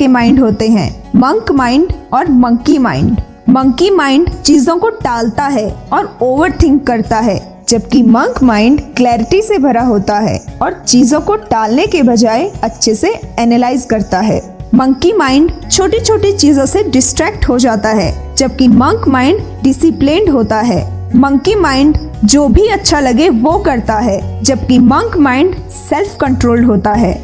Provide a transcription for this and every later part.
के माइंड होते हैं। मंक माइंड और मंकी माइंड मंकी माइंड चीज़ों को टालता है और ओवर थिंक करता है, जबकि मंक माइंड क्लैरिटी से भरा होता है और चीज़ों को टालने के बजाय अच्छे से एनालाइज करता है। मंकी माइंड छोटी छोटी चीज़ों से डिस्ट्रैक्ट हो जाता है, जबकि मंक माइंड डिसिप्लिन होता है। मंकी माइंड जो भी अच्छा लगे वो करता है, जबकि मंक माइंड सेल्फ कंट्रोल्ड होता है।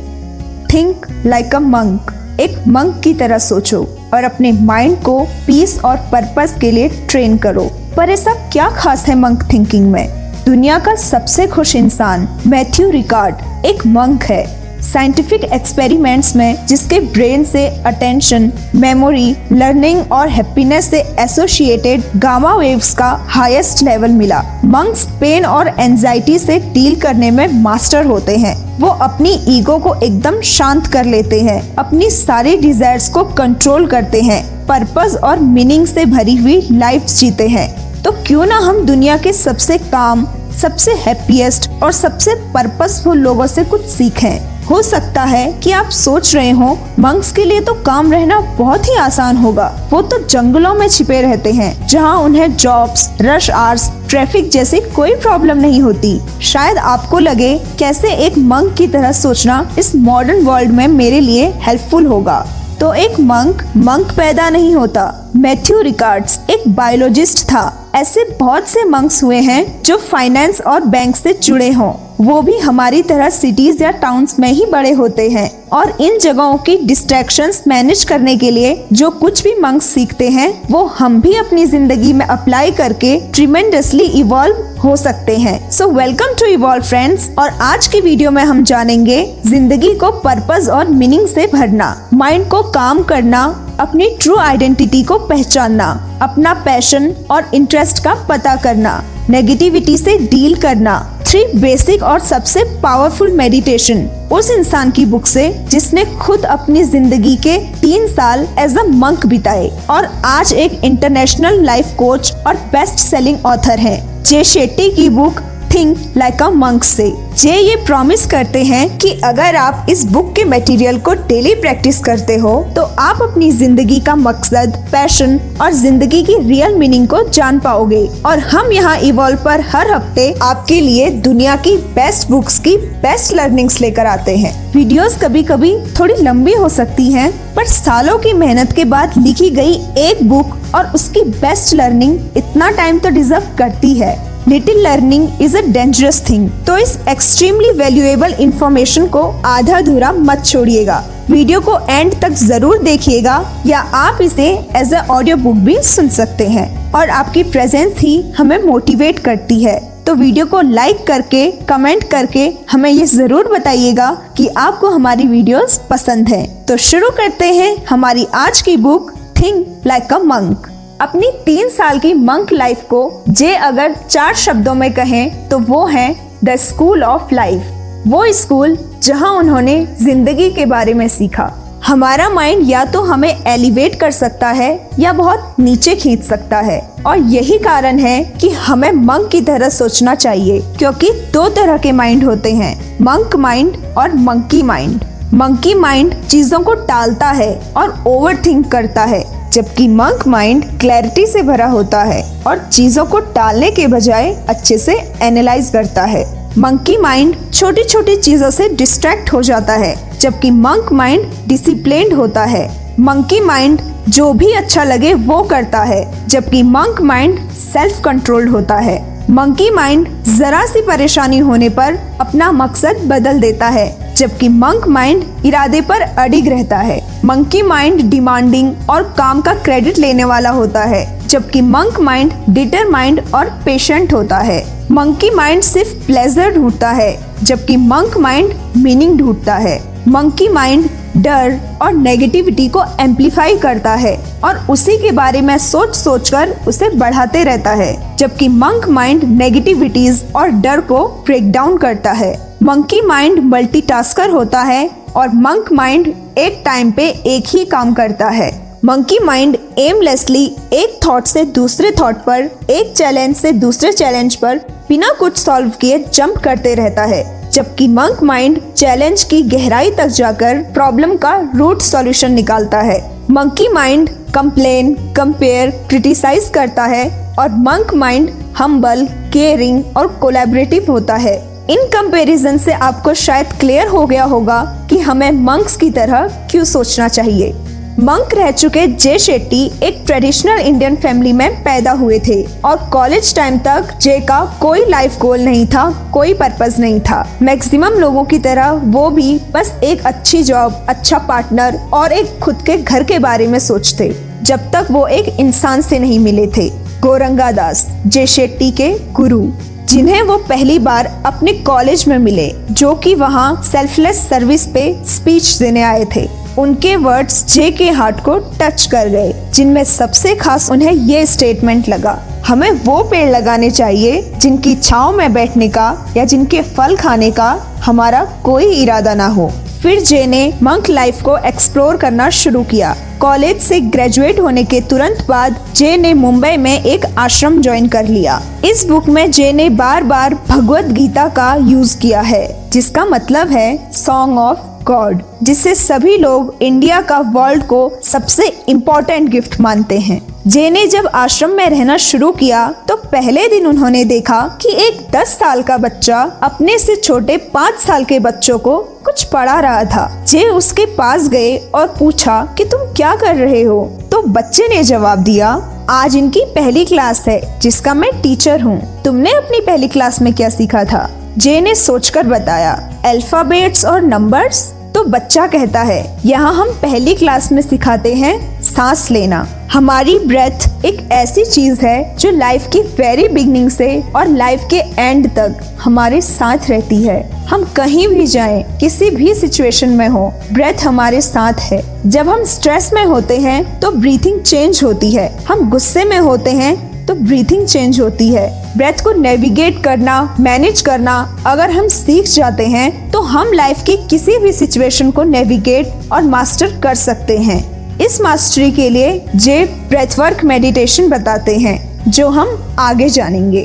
थिंक लाइक अ मंक एक मंक की तरह सोचो और अपने माइंड को पीस और पर्पस के लिए ट्रेन करो। पर ऐसा क्या खास है मंक थिंकिंग में? दुनिया का सबसे खुश इंसान मैथ्यू रिकार्ड एक मंक है। साइंटिफिक एक्सपेरिमेंट्स में जिसके ब्रेन से अटेंशन मेमोरी लर्निंग और हैप्पीनेस से एसोसिएटेड गामा वेव्स का हाईएस्ट लेवल मिला। मंक्स पेन और एंजाइटी से डील करने में मास्टर होते हैं। वो अपनी ईगो को एकदम शांत कर लेते हैं। अपनी सारी डिजायर्स को कंट्रोल करते हैं। पर्पस और मीनिंग से भरी हुई लाइफ जीते हैं। तो क्यों ना हम दुनिया के सबसे काम सबसे हैप्पीएस्ट और सबसे पर्पसफुल लोगों से कुछ सीखें। हो सकता है कि आप सोच रहे हो, मंक्स के लिए तो काम रहना बहुत ही आसान होगा। वो तो जंगलों में छिपे रहते हैं, जहाँ उन्हें जॉब्स रश आवर्स ट्रैफ़िक जैसी कोई प्रॉब्लम नहीं होती। शायद आपको लगे कैसे एक मंक की तरह सोचना इस मॉडर्न वर्ल्ड में मेरे लिए हेल्पफुल होगा। तो एक मंक मंक पैदा नहीं होता। मैथ्यू रिकार्ड्स एक बायोलॉजिस्ट था। ऐसे बहुत से मंक्स हुए हैं जो फाइनेंस और बैंक से जुड़े हों। वो भी हमारी तरह सिटीज़ या टाउन्स में ही बड़े होते हैं और इन जगहों की डिस्ट्रैक्शंस मैनेज करने के लिए जो कुछ भी मंक्स सीखते हैं, वो हम भी अपनी ज़िंदगी में अप्लाई करके ट्रिमेंडसली इवॉल्व हो सकते हैं। So welcome to evolve friends और आज की वीडियो में हम जानेंगे ज़िंदगी को पर्पज और मीनिंग से भरना माइंड को काम करना, अपनी ट्रू आइडेंटिटी को पहचानना, अपना पैशन और इंटरेस्ट का पता करना। नेगेटिविटी से डील करना थ्री बेसिक और सबसे पावरफुल मेडिटेशन उस इंसान की बुक से जिसने खुद अपनी ज़िंदगी के तीन साल एज अ मंक बिताए। और आज एक इंटरनेशनल लाइफ कोच और बेस्ट सेलिंग ऑथर है। जे शेट्टी की book think like a monk से जे ये प्रॉमिस करते हैं कि अगर आप इस बुक के मटेरियल को डेली प्रैक्टिस करते हो तो आप अपनी ज़िंदगी का मकसद पैशन और ज़िंदगी की रियल मीनिंग को जान पाओगे। और हम यहाँ इवॉल्व पर हर हफ़्ते आपके लिए दुनिया की बेस्ट बुक्स की बेस्ट लर्निंग्स लेकर आते हैं। वीडियोस कभी कभी थोड़ी लंबी हो सकती हैं, पर सालों की मेहनत के बाद लिखी गई एक बुक और उसकी बेस्ट लर्निंग इतना टाइम तो डिजर्व करती है। Little learning is a dangerous thing तो इस एक्सट्रीमली वैल्यूएबल इंफॉर्मेशन को आधा अधूरा मत छोड़िएगा। वीडियो को एंड तक ज़रूर देखिएगा या आप इसे एज अ ऑडियो बुक भी सुन सकते हैं। और आपकी प्रेजेंस ही हमें मोटिवेट करती है। तो वीडियो को लाइक करके कमेंट करके हमें ये ज़रूर बताइएगा कि आपको हमारी वीडियोस पसंद है। तो शुरू करते हैं हमारी आज की book think like a monk अपनी तीन साल की मंक लाइफ को जे अगर चार शब्दों में कहें तो वो है द स्कूल ऑफ़ लाइफ। वो स्कूल जहाँ उन्होंने ज़िंदगी के बारे में सीखा। हमारा माइंड या तो हमें एलिवेट कर सकता है या बहुत नीचे खींच सकता है। और यही कारण है कि हमें मंक की तरह सोचना चाहिए, क्योंकि दो तरह के माइंड होते हैं, मंक माइंड और मंकी माइंड। मंकी माइंड चीज़ों को टालता है और ओवर थिंक करता है। जबकि मंक माइंड क्लैरिटी से भरा होता है और चीज़ों को टालने के बजाय अच्छे से एनालाइज करता है। मंकी माइंड छोटी छोटी चीज़ों से डिस्ट्रैक्ट हो जाता है, जबकि मंक माइंड डिसिप्लिन होता है। मंकी माइंड जो भी अच्छा लगे वो करता है, जबकि मंक माइंड सेल्फ कंट्रोल्ड होता है। मंकी माइंड जरा सी परेशानी होने पर अपना मकसद बदल देता है। जबकि मंक माइंड इरादे पर अडिग रहता है। मंकी माइंड डिमांडिंग और काम का क्रेडिट लेने वाला होता है, जबकि मंक माइंड डिटरमाइंड और पेशेंट होता है। मंकी माइंड सिर्फ़ प्लेजर ढूंढता है, जबकि मंक माइंड मीनिंग ढूंढता है। मंकी माइंड डर और नेगेटिविटी को एम्पलीफाई करता है और उसी के बारे में सोच सोच कर उसे बढ़ाते रहता है, जबकि मंक माइंड नेगेटिविटीज और डर को ब्रेक डाउन करता है। मंकी माइंड मल्टीटास्कर होता है और मंक माइंड एक टाइम पे एक ही काम करता है। मंकी माइंड एमलेसली एक थॉट से दूसरे थॉट पर, एक चैलेंज से दूसरे चैलेंज पर बिना कुछ सॉल्व किए जंप करते रहता है। जबकि मंक माइंड चैलेंज की गहराई तक जाकर प्रॉब्लम का रूट सॉल्यूशन निकालता है। Monkey mind complain compare criticise करता है और मंक माइंड हम्बल केयरिंग और कोलैबोरेटिव होता है। इन कंपैरिजन से आपको शायद क्लियर हो गया होगा कि हमें मंक्स की तरह क्यों सोचना चाहिए। मंक रह चुके जय शेट्टी एक ट्रेडिशनल इंडियन फैमिली में पैदा हुए थे और कॉलेज टाइम तक जय का कोई लाइफ गोल नहीं था, कोई पर्पस नहीं था। मैक्सिमम लोगों की तरह वो भी बस एक अच्छी जॉब अच्छा पार्टनर और एक खुद के घर के बारे में सोचते, जब तक वो एक इंसान से नहीं मिले थे। गोरंगा दास जय शेट्टी के गुरु। जिन्हें वो पहली बार अपने कॉलेज में मिले, जो कि वहाँ सेल्फलेस सर्विस पे स्पीच देने आए थे। उनके वर्ड्स जे के हार्ट को टच कर गए, जिनमें सबसे खास उन्हें ये स्टेटमेंट लगा, हमें वो पेड़ लगाने चाहिए, जिनकी छाव में बैठने का या जिनके फल खाने का हमारा कोई इरादा ना हो। फिर जे ने मंक लाइफ को एक्सप्लोर करना शुरू किया। कॉलेज से ग्रेजुएट होने के तुरंत बाद जे ने मुंबई में एक आश्रम ज्वाइन कर लिया। इस बुक में जे ने बार बार भगवत गीता का यूज़ किया है, जिसका मतलब है सॉन्ग ऑफ़ गॉड, जिसे सभी लोग इंडिया का वर्ल्ड को सबसे इम्पोर्टेंट गिफ्ट मानते हैं। जे ने जब आश्रम में रहना शुरू किया तो पहले दिन उन्होंने देखा कि एक 10 साल का बच्चा अपने से छोटे 5 साल के बच्चों को कुछ पढ़ा रहा था। जे उसके पास गए और पूछा कि तुम क्या कर रहे हो? तो बच्चे ने जवाब दिया, आज इनकी पहली क्लास है, जिसका मैं टीचर हूँ। तुमने अपनी पहली क्लास में क्या सीखा था? जे ने सोचकर बताया, अल्फाबेट्स और नंबर्स? तो बच्चा कहता है यहाँ हम पहली क्लास में सिखाते हैं सांस लेना। हमारी ब्रेथ एक ऐसी चीज़ है जो लाइफ की वेरी बिगनिंग से और लाइफ के एंड तक हमारे साथ रहती है। हम कहीं भी जाएँ, किसी भी सिचुएशन में हो ब्रेथ हमारे साथ है। जब हम स्ट्रेस में होते हैं तो ब्रीथिंग चेंज होती है। हम गुस्से में होते हैं तो ब्रीथिंग चेंज होती है। ब्रेथ को नेविगेट करना मैनेज करना, अगर हम सीख जाते हैं तो हम लाइफ की किसी भी सिचुएशन को नेविगेट और मास्टर कर सकते हैं। इस मास्टरी के लिए जे ब्रेथ वर्क मेडिटेशन बताते हैं, जो हम आगे जानेंगे।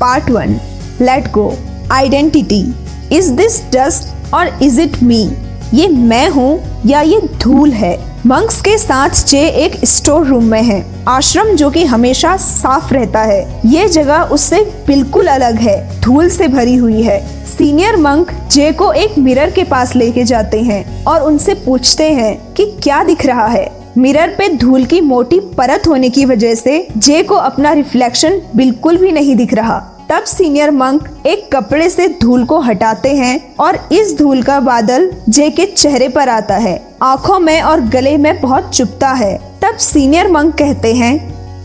Part one let go identity is this dust और इज़ इट मी ये मैं हूँ या ये धूल है? मंक्स के साथ जे एक स्टोर रूम में है। आश्रम जो कि हमेशा साफ़ रहता है। ये जगह उससे बिल्कुल अलग है। धूल से भरी हुई है। सीनियर मंक जे को एक मिरर के पास लेके जाते हैं और उनसे पूछते हैं कि क्या दिख रहा है। मिरर पे धूल की मोटी परत होने की वजह से जे को अपना रिफ्लेक्शन बिल्कुल भी नहीं दिख रहा। तब सीनियर मंक एक कपड़े से धूल को हटाते हैं और इस धूल का बादल जे के चेहरे पर आता है। आँखों में और गले में बहुत चुपता है। तब सीनियर मंक कहते हैं,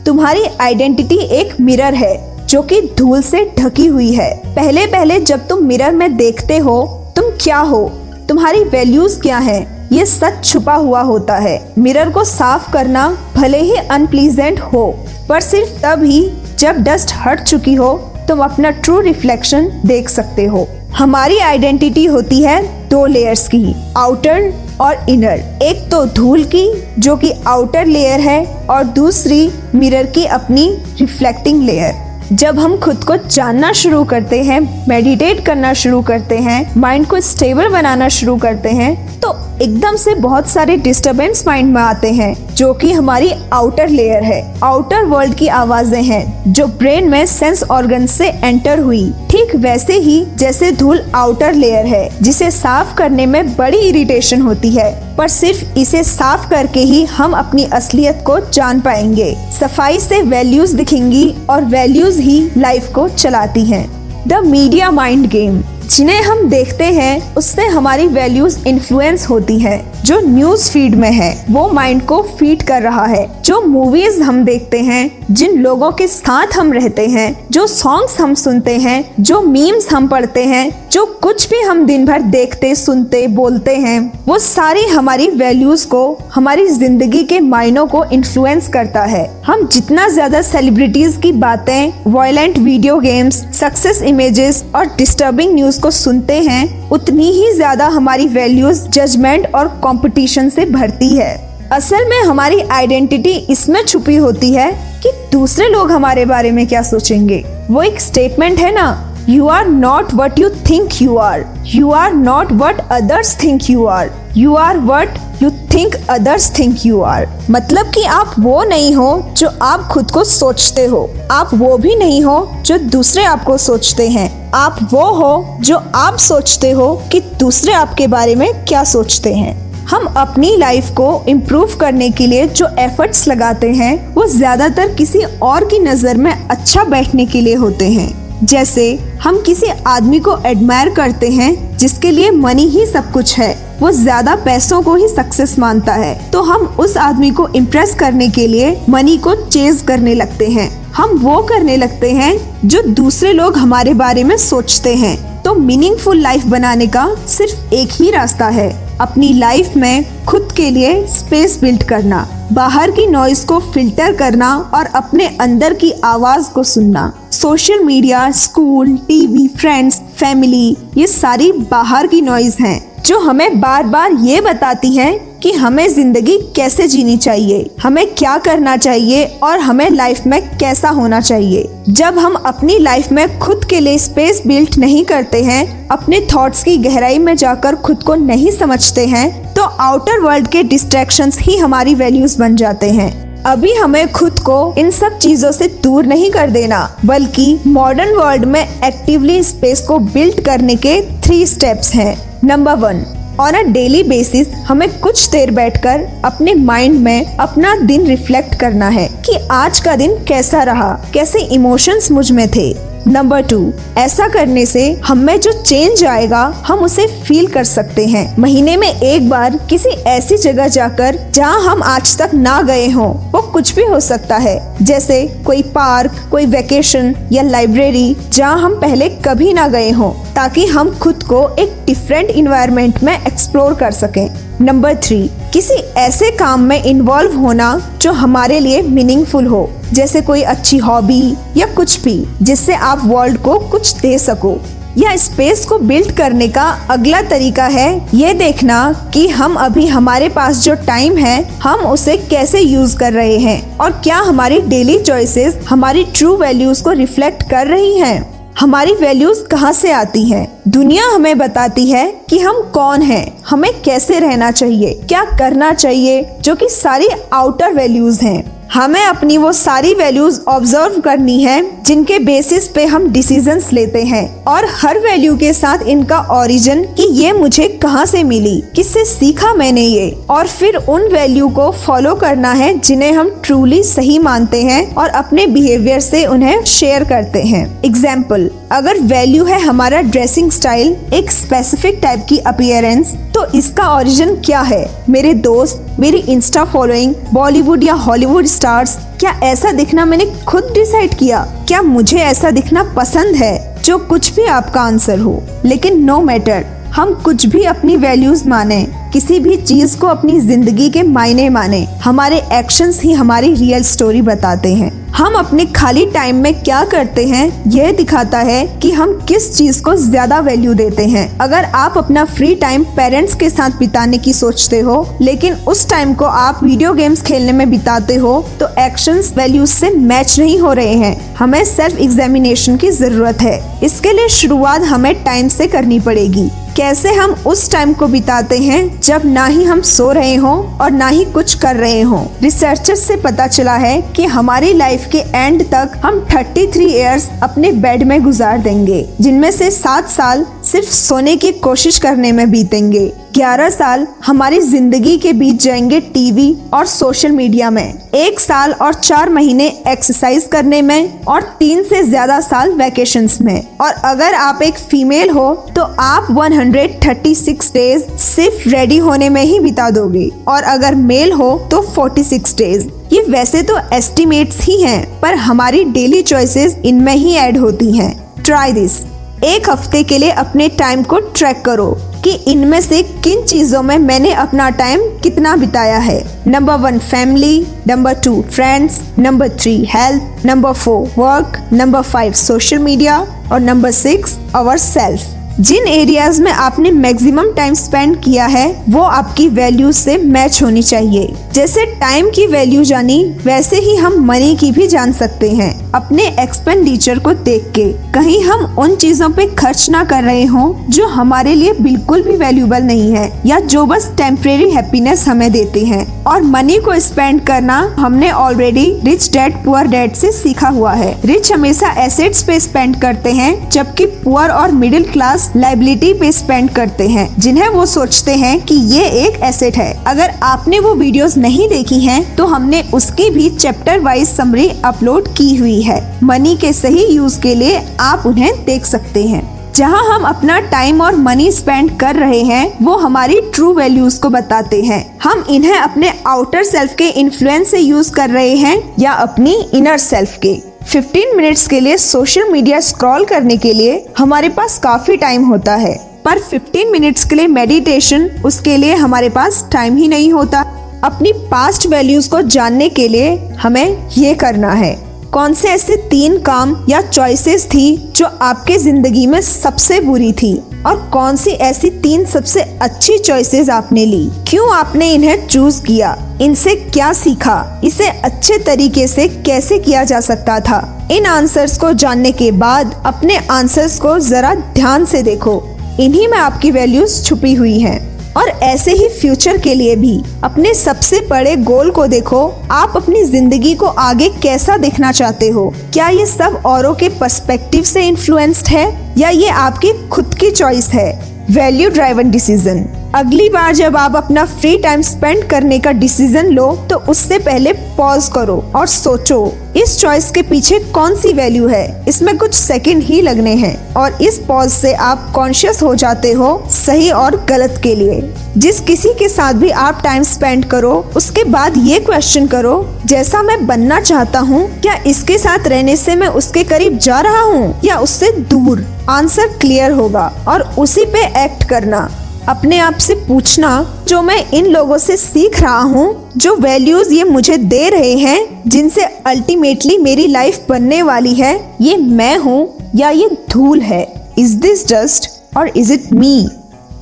तुम्हारी आइडेंटिटी एक मिरर है, जो कि धूल से ढकी हुई है। पहले पहले जब तुम मिरर में देखते हो, तुम क्या हो? तुम्हारी वैल्यूज़ क्या है? ये सच छुपा हुआ होता है। मिरर को साफ़ करना भले ही अनप्लीजेंट हो, पर सिर्फ़ तब ही जब डस्ट हट चुकी हो तुम अपना ट्रू रिफ्लेक्शन देख सकते हो। हमारी आइडेंटिटी होती है दो लेयर्स की आउटर और इनर एक तो धूल की, जो कि आउटर लेयर है, और दूसरी मिरर की अपनी रिफ्लेक्टिंग लेयर जब हम खुद को जानना शुरू करते हैं मेडिटेट करना शुरू करते हैं माइंड को स्टेबल बनाना शुरू करते हैं तो एकदम से बहुत सारे डिस्टरबेंस माइंड में आते हैं, जो कि हमारी आउटर लेयर है। आउटर वर्ल्ड की आवाज़ें हैं, जो ब्रेन में सेंस ऑर्गन से एंटर हुई। ठीक वैसे ही जैसे धूल आउटर लेयर है, जिसे साफ़ करने में बड़ी इरिटेशन होती है। पर सिर्फ़ इसे साफ़ करके ही हम अपनी असलियत को जान पाएँगे। सफ़ाई से वैल्यूज़ दिखेंगी और वैल्यूज़ ही लाइफ को चलाती हैं। द मीडिया माइंड गेम जिन्हें हम देखते हैं, उससे हमारी वैल्यूज़ इन्फ्लुएंस होती है। जो न्यूज़ फ़ीड में है, वो माइंड को फ़ीड कर रहा है। जो मूवीज़ हम देखते हैं, जिन लोगों के साथ हम रहते हैं, जो सॉन्ग्स हम सुनते हैं, जो मीम्स हम पढ़ते हैं जो कुछ भी हम दिन भर देखते, सुनते, बोलते हैं, वो सारी हमारी वैल्यूज़ को, हमारी ज़िंदगी के मायनों को इन्फ्लुएंस करता है। हम जितना ज़्यादा सेलिब्रिटीज की बातें violent video games success images और डिस्टर्बिंग न्यूज़ को सुनते हैं, उतनी ही ज़्यादा हमारी वैल्यूज़ जजमेंट और कंपटीशन से भरती है। असल में हमारी आइडेंटिटी इसमें छुपी होती है कि दूसरे लोग हमारे बारे में क्या सोचेंगे। वो एक स्टेटमेंट है ना? You are not what you think you are you are not what others think you are you are what you think others think you are मतलब कि आप वो नहीं हो जो आप खुद को सोचते हो। आप वो भी नहीं हो जो दूसरे आपको सोचते हैं। आप वो हो जो आप सोचते हो कि दूसरे आपके बारे में क्या सोचते हैं। हम अपनी लाइफ को इम्प्रूव करने के लिए जो एफर्ट्स लगाते हैं, वो ज़्यादातर किसी और की नज़र में अच्छा बैठने के लिए होते हैं। जैसे हम किसी आदमी को एडमायर करते हैं, जिसके लिए मनी ही सब कुछ है, वो ज़्यादा पैसों को ही सक्सेस मानता है। तो हम उस आदमी को इम्प्रेस करने के लिए मनी को चेज करने लगते हैं। हम वो करने लगते हैं जो दूसरे लोग हमारे बारे में सोचते हैं। तो मीनिंगफुल लाइफ बनाने का सिर्फ़ एक ही रास्ता है, अपनी लाइफ में खुद के लिए स्पेस बिल्ड करना, बाहर की नॉइज़ को फ़िल्टर करना और अपने अंदर की आवाज़ को सुनना। Social media, school, TV, friends, family, ये सारी बाहर की नॉइज़ हैं, जो हमें बार बार ये बताती हैं कि हमें ज़िंदगी कैसे जीनी चाहिए, हमें क्या करना चाहिए और हमें लाइफ में कैसा होना चाहिए। जब हम अपनी लाइफ में खुद के लिए स्पेस बिल्ट नहीं करते हैं, अपने थॉट्स की गहराई में जाकर खुद को नहीं समझते हैं तो आउटर वर्ल्ड के डिस्ट्रैक्शन ही हमारी वैल्यूज़ बन जाते हैं। अभी हमें खुद को इन सब चीज़ों से दूर नहीं कर देना, बल्कि मॉडर्न वर्ल्ड में एक्टिवली स्पेस को बिल्ड करने के थ्री स्टेप्स हैं। Number one on a daily basis हमें कुछ देर बैठकर अपने माइंड में अपना दिन रिफ्लेक्ट करना है कि आज का दिन कैसा रहा, कैसे इमोशंस मुझमें थे। नंबर टू ऐसा करने से हमें जो चेंज आएगा, हम उसे फील कर सकते हैं। महीने में एक बार किसी ऐसी जगह जाकर जहाँ हम आज तक ना गए हों, वो कुछ भी हो सकता है। जैसे कोई पार्क, कोई वेकेशन या लाइब्रेरी जहाँ हम पहले कभी ना गए हों, ताकि हम खुद को एक डिफरेंट इन्वायरमेंट में एक्सप्लोर कर सकें। नंबर थ्री किसी ऐसे काम में इन्वॉल्व होना जो हमारे लिए मीनिंगफुल हो। जैसे कोई अच्छी हॉबी या कुछ भी जिससे आप वर्ल्ड को कुछ दे सको। या स्पेस को बिल्ड करने का अगला तरीका है ये देखना कि हम अभी हमारे पास जो टाइम है हम उसे कैसे यूज़ कर रहे हैं और क्या हमारी डेली चॉइसेस हमारी ट्रू वैल्यूज़ को रिफ्लेक्ट कर रही हैं। हमारी वैल्यूज़ कहाँ से आती हैं? दुनिया हमें बताती है कि हम कौन हैं, हमें कैसे रहना चाहिए क्या करना चाहिए जो कि सारी आउटर वैल्यूज़ हैं। हमें अपनी वो सारी वैल्यूज़ ऑब्ज़र्व करनी है, जिनके बेसिस पे हम डिसीजंस लेते हैं। और हर वैल्यू के साथ इनका ओरिजिन कि ये मुझे कहाँ से मिली, किससे सीखा मैंने ये। और फिर उन वैल्यू को फॉलो करना है, जिन्हें हम ट्रूली सही मानते हैं और अपने बिहेवियर से उन्हें शेयर करते हैं। एग्ज़ाम्पल अगर वैल्यू है हमारा ड्रेसिंग स्टाइल एक स्पेसिफिक टाइप की अपियरेंस तो इसका ओरिजिन क्या है? मेरे दोस्त, मेरी इंस्टा फॉलोइंग बॉलीवुड या हॉलीवुड स्टार्स क्या ऐसा दिखना मैंने खुद डिसाइड किया? क्या मुझे ऐसा दिखना पसंद है? जो कुछ भी आपका आंसर हो। लेकिन नो मैटर हम कुछ भी अपनी वैल्यूज़ माने, किसी भी चीज़ को अपनी ज़िंदगी के मायने माने, हमारे एक्शंस ही हमारी रियल स्टोरी बताते हैं। हम अपने खाली टाइम में क्या करते हैं, यह दिखाता है कि हम किस चीज़ को ज़्यादा वैल्यू देते हैं। अगर आप अपना फ्री टाइम पेरेंट्स के साथ बिताने की सोचते हो, लेकिन उस टाइम को आप वीडियो गेम्स खेलने में बिताते हो तो एक्शंस वैल्यूज़ से मैच नहीं हो रहे हैं। हमें सेल्फ एग्जामिनेशन की ज़रूरत है। इसके लिए शुरुआत हमें टाइम से करनी पड़ेगी। कैसे हम उस टाइम को बिताते हैं जब ना ही हम सो रहे हों और ना ही कुछ कर रहे हों? रिसर्चर्स से पता चला है कि हमारी लाइफ के एंड तक हम 33 इयर्स अपने बेड में गुजार देंगे, जिनमें से सात साल सिर्फ़ सोने की कोशिश करने में बीतेंगे। 11 साल हमारी ज़िंदगी के बीच जाएँगे टीवी और सोशल मीडिया में। एक साल और चार महीने एक्सरसाइज करने में और तीन से ज़्यादा साल वेकेशन में। और अगर आप एक फीमेल हो तो आप 136 डेज़ सिर्फ़ रेडी होने में ही बिता दोगे। और अगर मेल हो तो 46 डेज़ ये वैसे तो एस्टिमेट्स ही हैं, पर हमारी डेली चॉइसेस इनमें ही ऐड होती हैं। ट्राई दिस एक हफ़्ते के लिए अपने टाइम को ट्रैक करो कि इनमें से किन चीज़ों में मैंने अपना टाइम कितना बिताया है। Number one family number two friends number three health number four work number five social media और नंबर सिक्स अवर सेल्फ जिन एरियाज़ में आपने मैक्सिमम टाइम स्पेंड किया है, वो आपकी वैल्यूज़ से मैच होनी चाहिए। जैसे टाइम की वैल्यू जानी, वैसे ही हम मनी की भी जान सकते हैं। अपने एक्सपेंडिचर को देख के। कहीं हम उन चीज़ों पे खर्च ना कर रहे हों, जो हमारे लिए बिल्कुल भी वैल्यूबल नहीं है, या जो बस टेम्परेरी हैप्पीनेस हमें देते हैं। और मनी को स्पेंड करना हमने already rich dad poor dad से सीखा हुआ है। रिच हमेशा एसेट्स पे स्पेंड करते हैं, जबकि पुअर और मिडिल क्लास लाइबिलिटी पे स्पेंड करते हैं, जिन्हें वो सोचते हैं कि ये एक एसेट है। अगर आपने वो वीडियोस नहीं देखी हैं तो हमने उसकी भी चैप्टर वाइज समरी अपलोड की हुई है। मनी के सही यूज़ के लिए आप उन्हें देख सकते हैं। जहाँ हम अपना टाइम और मनी स्पेंड कर रहे हैं, वो हमारी ट्रू वैल्यूज़ को बताते हैं। हम इन्हें अपने आउटर सेल्फ के इन्फ्लुएंस से यूज़ कर रहे हैं या अपनी इनर सेल्फ के। 15 मिनट्स के लिए सोशल मीडिया स्क्रॉल करने के लिए हमारे पास काफ़ी टाइम होता है। पर 15 मिनट्स के लिए मेडिटेशन उसके लिए हमारे पास टाइम ही नहीं होता। अपनी पास्ट वैल्यूज़ को जानने के लिए हमें ये करना है। कौन से ऐसे तीन काम या चॉइसेस थी जो आपके ज़िंदगी में सबसे बुरी थी? और कौन सी ऐसी तीन सबसे अच्छी चॉइसेस आपने ली? क्यों आपने इन्हें चूज़ किया? इनसे क्या सीखा? इसे अच्छे तरीके से कैसे किया जा सकता था? इन आंसर्स को जानने के बाद अपने आंसर्स को जरा ध्यान से देखो। इन्हीं में आपकी वैल्यूज़ छुपी हुई हैं। और ऐसे ही फ्यूचर के लिए भी अपने सबसे बड़े गोल को देखो। आप अपनी ज़िंदगी को आगे कैसा देखना चाहते हो? क्या ये सब औरों के पर्सपेक्टिव से इन्फ्लुएंस्ड है? या ये आपकी खुद की चॉइस है? वैल्यू ड्राइवन डिसीज़न अगली बार जब आप अपना फ्री टाइम स्पेंड करने का डिसीज़न लो तो उससे पहले पॉज करो और सोचो, इस चॉइस के पीछे कौन सी वैल्यू है? इसमें कुछ सेकंड ही लगने हैं। और इस पॉज से आप कॉन्शियस हो जाते हो सही और गलत के लिए। जिस किसी के साथ भी आप टाइम स्पेंड करो, उसके बाद ये क्वेश्चन करो, जैसा मैं बनना चाहता हूँ, क्या इसके साथ रहने से मैं उसके करीब जा रहा हूँ या उससे दूर? आंसर क्लियर होगा और उसी पे एक्ट करना। अपने आप से पूछना जो मैं इन लोगों से सीख रहा हूँ, जो वैल्यूज़ ये मुझे दे रहे हैं, जिनसे अल्टीमेटली मेरी लाइफ बनने वाली है, ये मैं हूँ या ये धूल है? इज़ दिस जस्ट और is it me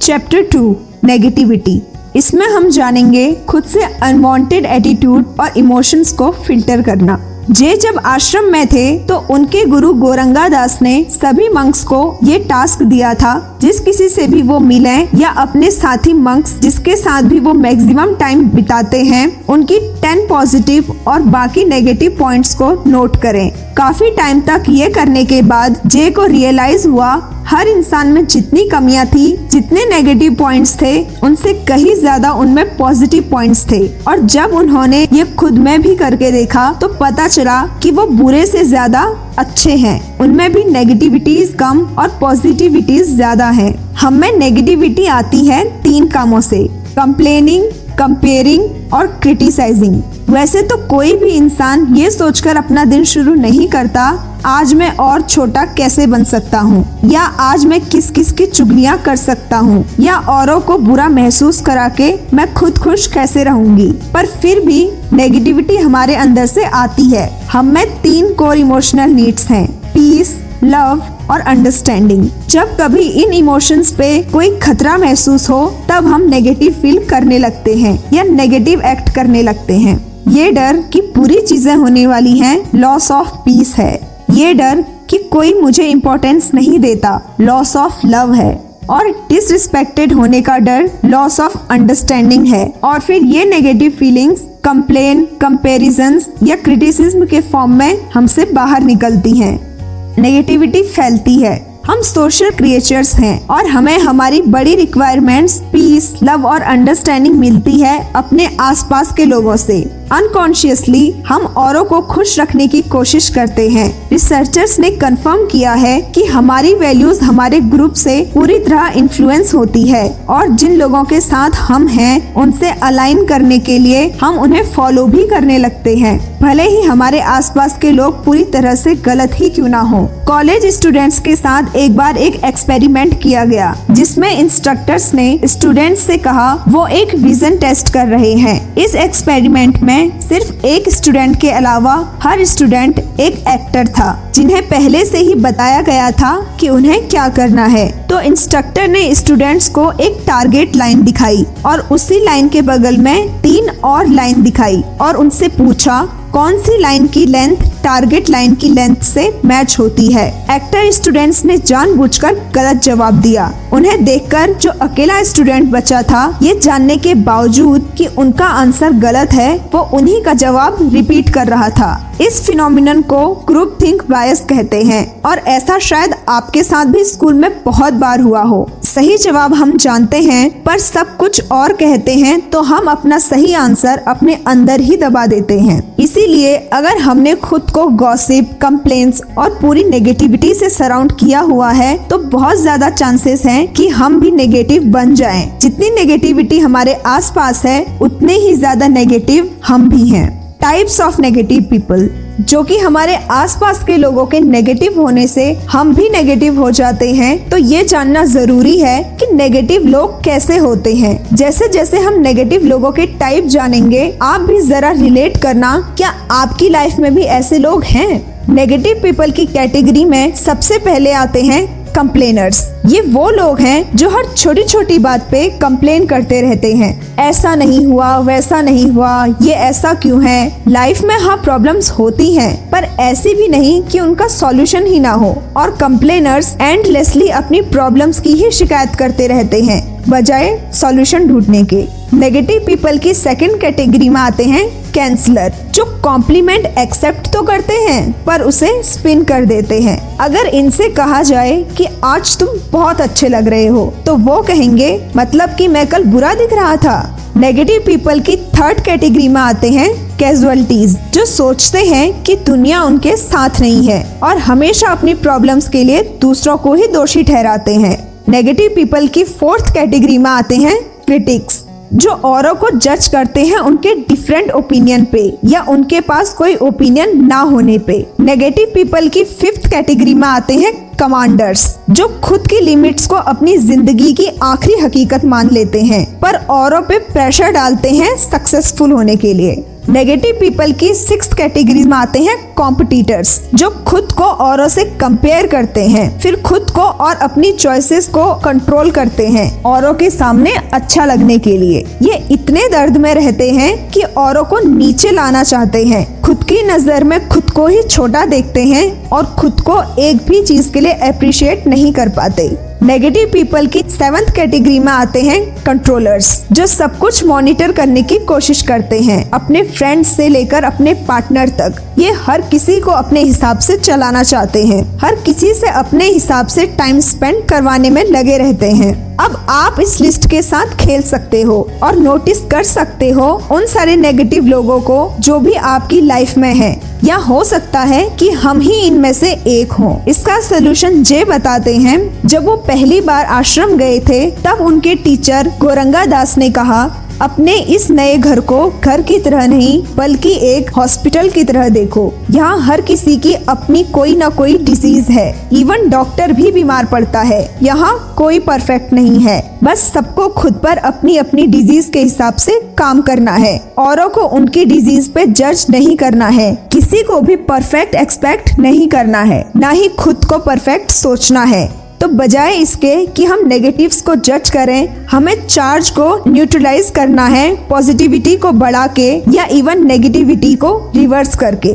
chapter two negativity इसमें हम जानेंगे खुद से अनवांटेड एटीट्यूड और इमोशंस को फ़िल्टर करना। जे जब आश्रम में थे तो उनके गुरु गोरंगा दास ने सभी मंक्स को ये टास्क दिया था। जिस किसी से भी वो मिले या अपने साथी मंक्स, जिसके साथ भी वो मैक्सिमम टाइम बिताते हैं, उनकी टेन पॉजिटिव और बाकी नेगेटिव पॉइंट्स को नोट करें। काफ़ी टाइम तक ये करने के बाद जे को रियलाइज़ हुआ, हर इंसान में जितनी कमियाँ थी, जितने नेगेटिव पॉइंट्स थे, उनसे कहीं ज़्यादा उनमें पॉजिटिव पॉइंट्स थे। और जब उन्होंने ये खुद में भी करके देखा तो पता चला कि वो बुरे से ज़्यादा अच्छे हैं। उनमें भी नेगेटिविटीज कम और पॉजिटिविटीज ज़्यादा है। हमें नेगेटिविटी आती है तीन कामों से। कंप्लेनिंग कंपेयरिंग और क्रिटिसाइजिंग वैसे तो कोई भी इंसान ये सोचकर अपना दिन शुरू नहीं करता, आज मैं और छोटा कैसे बन सकता हूँ? या आज मैं किस किस की चुगलियाँ कर सकता हूँ? या औरों को बुरा महसूस करा के मैं खुद खुश कैसे रहूँगी? पर फिर भी नेगेटिविटी हमारे अंदर से आती है। हम में तीन कोर इमोशनल नीड्स हैं। पीस लव और अंडरस्टैंडिंग जब कभी इन इमोशंस पे कोई खतरा महसूस हो, तब हम नेगेटिव फील करने लगते हैं या नेगेटिव एक्ट करने लगते हैं। ये डर कि पूरी चीज़ें होने वाली हैं लॉस ऑफ़ पीस है। ये डर कि कोई मुझे इम्पोर्टेंस नहीं देता लॉस ऑफ़ लव है। और डिसरिस्पेक्टेड होने का डर लॉस ऑफ़ अंडरस्टैंडिंग है। और फिर ये नेगेटिव फीलिंग्स कंप्लेन कंपेरिजन या क्रिटिसिज्म के फॉर्म में हमसे बाहर निकलती हैं। नेगेटिविटी फैलती है। हम सोशल क्रिएचर्स हैं और हमें हमारी बड़ी रिक्वायरमेंट्स पीस लव और अंडरस्टैंडिंग मिलती है अपने आसपास के लोगों से। अनकॉन्शियसली हम औरों को खुश रखने की कोशिश करते हैं। रिसर्चर्स ने कंफर्म किया है कि हमारी वैल्यूज़ हमारे ग्रुप से पूरी तरह इन्फ्लुएंस होती है और जिन लोगों के साथ हम हैं, उनसे अलाइन करने के लिए हम उन्हें फॉलो भी करने लगते हैं। भले ही हमारे आसपास के लोग पूरी तरह से गलत ही क्यों ना हो। कॉलेज स्टूडेंट्स के साथ एक बार एक एक्सपेरिमेंट किया गया, जिसमें इंस्ट्रक्टर्स ने स्टूडेंट्स से कहा, वो एक विजन टेस्ट कर रहे हैं। इस एक्सपेरिमेंट में सिर्फ़ एक स्टूडेंट के अलावा हर स्टूडेंट एक एक्टर था, जिन्हें पहले से ही बताया गया था कि उन्हें क्या करना है। तो इंस्ट्रक्टर ने स्टूडेंट्स को एक टारगेट लाइन दिखाई और उसी लाइन के बगल में तीन और लाइन दिखाई और उनसे पूछा कौन सी लाइन की लेंथ टारगेट लाइन की लेंथ से मैच होती है? एक्टर स्टूडेंट्स ने जानबूझकर गलत जवाब दिया। उन्हें देखकर जो अकेला स्टूडेंट बचा था, ये जानने के बावजूद कि उनका आंसर गलत है, वो उन्हीं का जवाब रिपीट कर रहा था। इस फिनोमिनन को ग्रुप थिंक बायस कहते हैं, और ऐसा शायद आपके साथ भी स्कूल में बहुत बार हुआ हो। सही जवाब हम जानते हैं, पर सब कुछ और कहते हैं तो हम अपना सही आंसर अपने अंदर ही दबा देते हैं। इसीलिए अगर हमने खुद को गॉसिप कंप्लेंट्स और पूरी नेगेटिविटी से सराउंड किया हुआ है तो बहुत ज़्यादा चांसेस हैं कि हम भी नेगेटिव बन जाएँ। जितनी नेगेटिविटी हमारे आसपास है, उतने ही ज़्यादा नेगेटिव हम भी हैं टाइप्स ऑफ़ नेगेटिव पीपल जो कि हमारे आसपास के लोगों के नेगेटिव होने से हम भी नेगेटिव हो जाते हैं तो ये जानना ज़रूरी है कि नेगेटिव लोग कैसे होते हैं। जैसे जैसे हम नेगेटिव लोगों के टाइप जानेंगे, आप भी जरा रिलेट करना, क्या आपकी लाइफ में भी ऐसे लोग हैं? नेगेटिव पीपल की कैटेगरी में सबसे पहले आते हैं कंप्लेनर्स ये वो लोग हैं जो हर छोटी छोटी बात पे कंप्लेन करते रहते हैं। ऐसा नहीं हुआ, वैसा नहीं हुआ, ये ऐसा क्यों है? लाइफ में हाँ प्रॉब्लम्स होती हैं, पर ऐसी भी नहीं कि उनका सॉल्यूशन ही ना हो। और कंप्लेनर्स एंडलेसली अपनी प्रॉब्लम्स की ही शिकायत करते रहते हैं। बजाय सॉल्यूशन ढूँढने के। नेगेटिव पीपल की सेकंड कैटेगरी में आते हैं कैंसलर जो कॉम्प्लीमेंट एक्सेप्ट तो करते हैं, पर उसे स्पिन कर देते हैं। अगर इनसे कहा जाए कि आज तुम बहुत अच्छे लग रहे हो तो वो कहेंगे मतलब कि मैं कल बुरा दिख रहा था। नेगेटिव पीपल की थर्ड कैटेगरी में आते हैं कैजुअलिटीज जो सोचते हैं कि दुनिया उनके साथ नहीं है, और हमेशा अपनी प्रॉब्लम्स के लिए दूसरों को ही दोषी ठहराते हैं। नेगेटिव पीपल की फोर्थ कैटेगरी में आते हैं क्रिटिक्स जो औरों को जज करते हैं उनके डिफरेंट ओपिनियन पे या उनके पास कोई ओपिनियन ना होने पे। नेगेटिव पीपल की फिफ्थ कैटेगरी में आते हैं कमांडर्स जो खुद की लिमिट्स को अपनी ज़िंदगी की आखिरी हकीकत मान लेते हैं, पर औरों पे प्रेशर डालते हैं सक्सेसफुल होने के लिए। नेगेटिव पीपल की सिक्स कैटेगरी में आते हैं कॉम्पिटिटर्स जो खुद को औरों से कंपेयर करते हैं, फिर खुद को और अपनी चॉइसेस को कंट्रोल करते हैं, औरों के सामने अच्छा लगने के लिए। ये इतने दर्द में रहते हैं कि औरों को नीचे लाना चाहते हैं। खुद की नज़र में खुद को ही छोटा देखते हैं और खुद को एक भी चीज़ के लिए अप्रिशिएट नहीं कर पाते। नेगेटिव पीपल की सेवंथ कैटेगरी में आते हैं कंट्रोलर्स जो सब कुछ मॉनिटर करने की कोशिश करते हैं, अपने फ्रेंड्स से लेकर अपने पार्टनर तक। ये हर किसी को अपने हिसाब से चलाना चाहते हैं। हर किसी से अपने हिसाब से टाइम स्पेंड करवाने में लगे रहते हैं। अब आप इस लिस्ट के साथ खेल सकते हो और नोटिस कर सकते हो उन सारे नेगेटिव लोगों को जो भी आपकी लाइफ में है। या हो सकता है कि हम ही इनमें से एक हों। इसका सलूशन जे बताते हैं, जब वो पहली बार आश्रम गए थे, तब उनके टीचर गोरंगा दास ने कहा अपने इस नए घर को घर की तरह नहीं, बल्कि एक हॉस्पिटल की तरह देखो। यहाँ हर किसी की अपनी कोई ना कोई डिज़ीज़ है। इवन डॉक्टर भी बीमार पड़ता है। यहाँ कोई परफेक्ट नहीं है। बस सबको खुद पर अपनी अपनी डिज़ीज़ के हिसाब से काम करना है। औरों को उनकी डिज़ीज़ पे जज नहीं करना है। किसी को भी परफेक्ट एक्सपेक्ट नहीं करना है। न ही खुद को परफेक्ट सोचना है। तो बजाय इसके कि हम नेगेटिव्स को जज करें, हमें चार्ज को न्यूट्रलाइज करना है पॉजिटिविटी को बढ़ा के या इवन नेगेटिविटी को रिवर्स करके।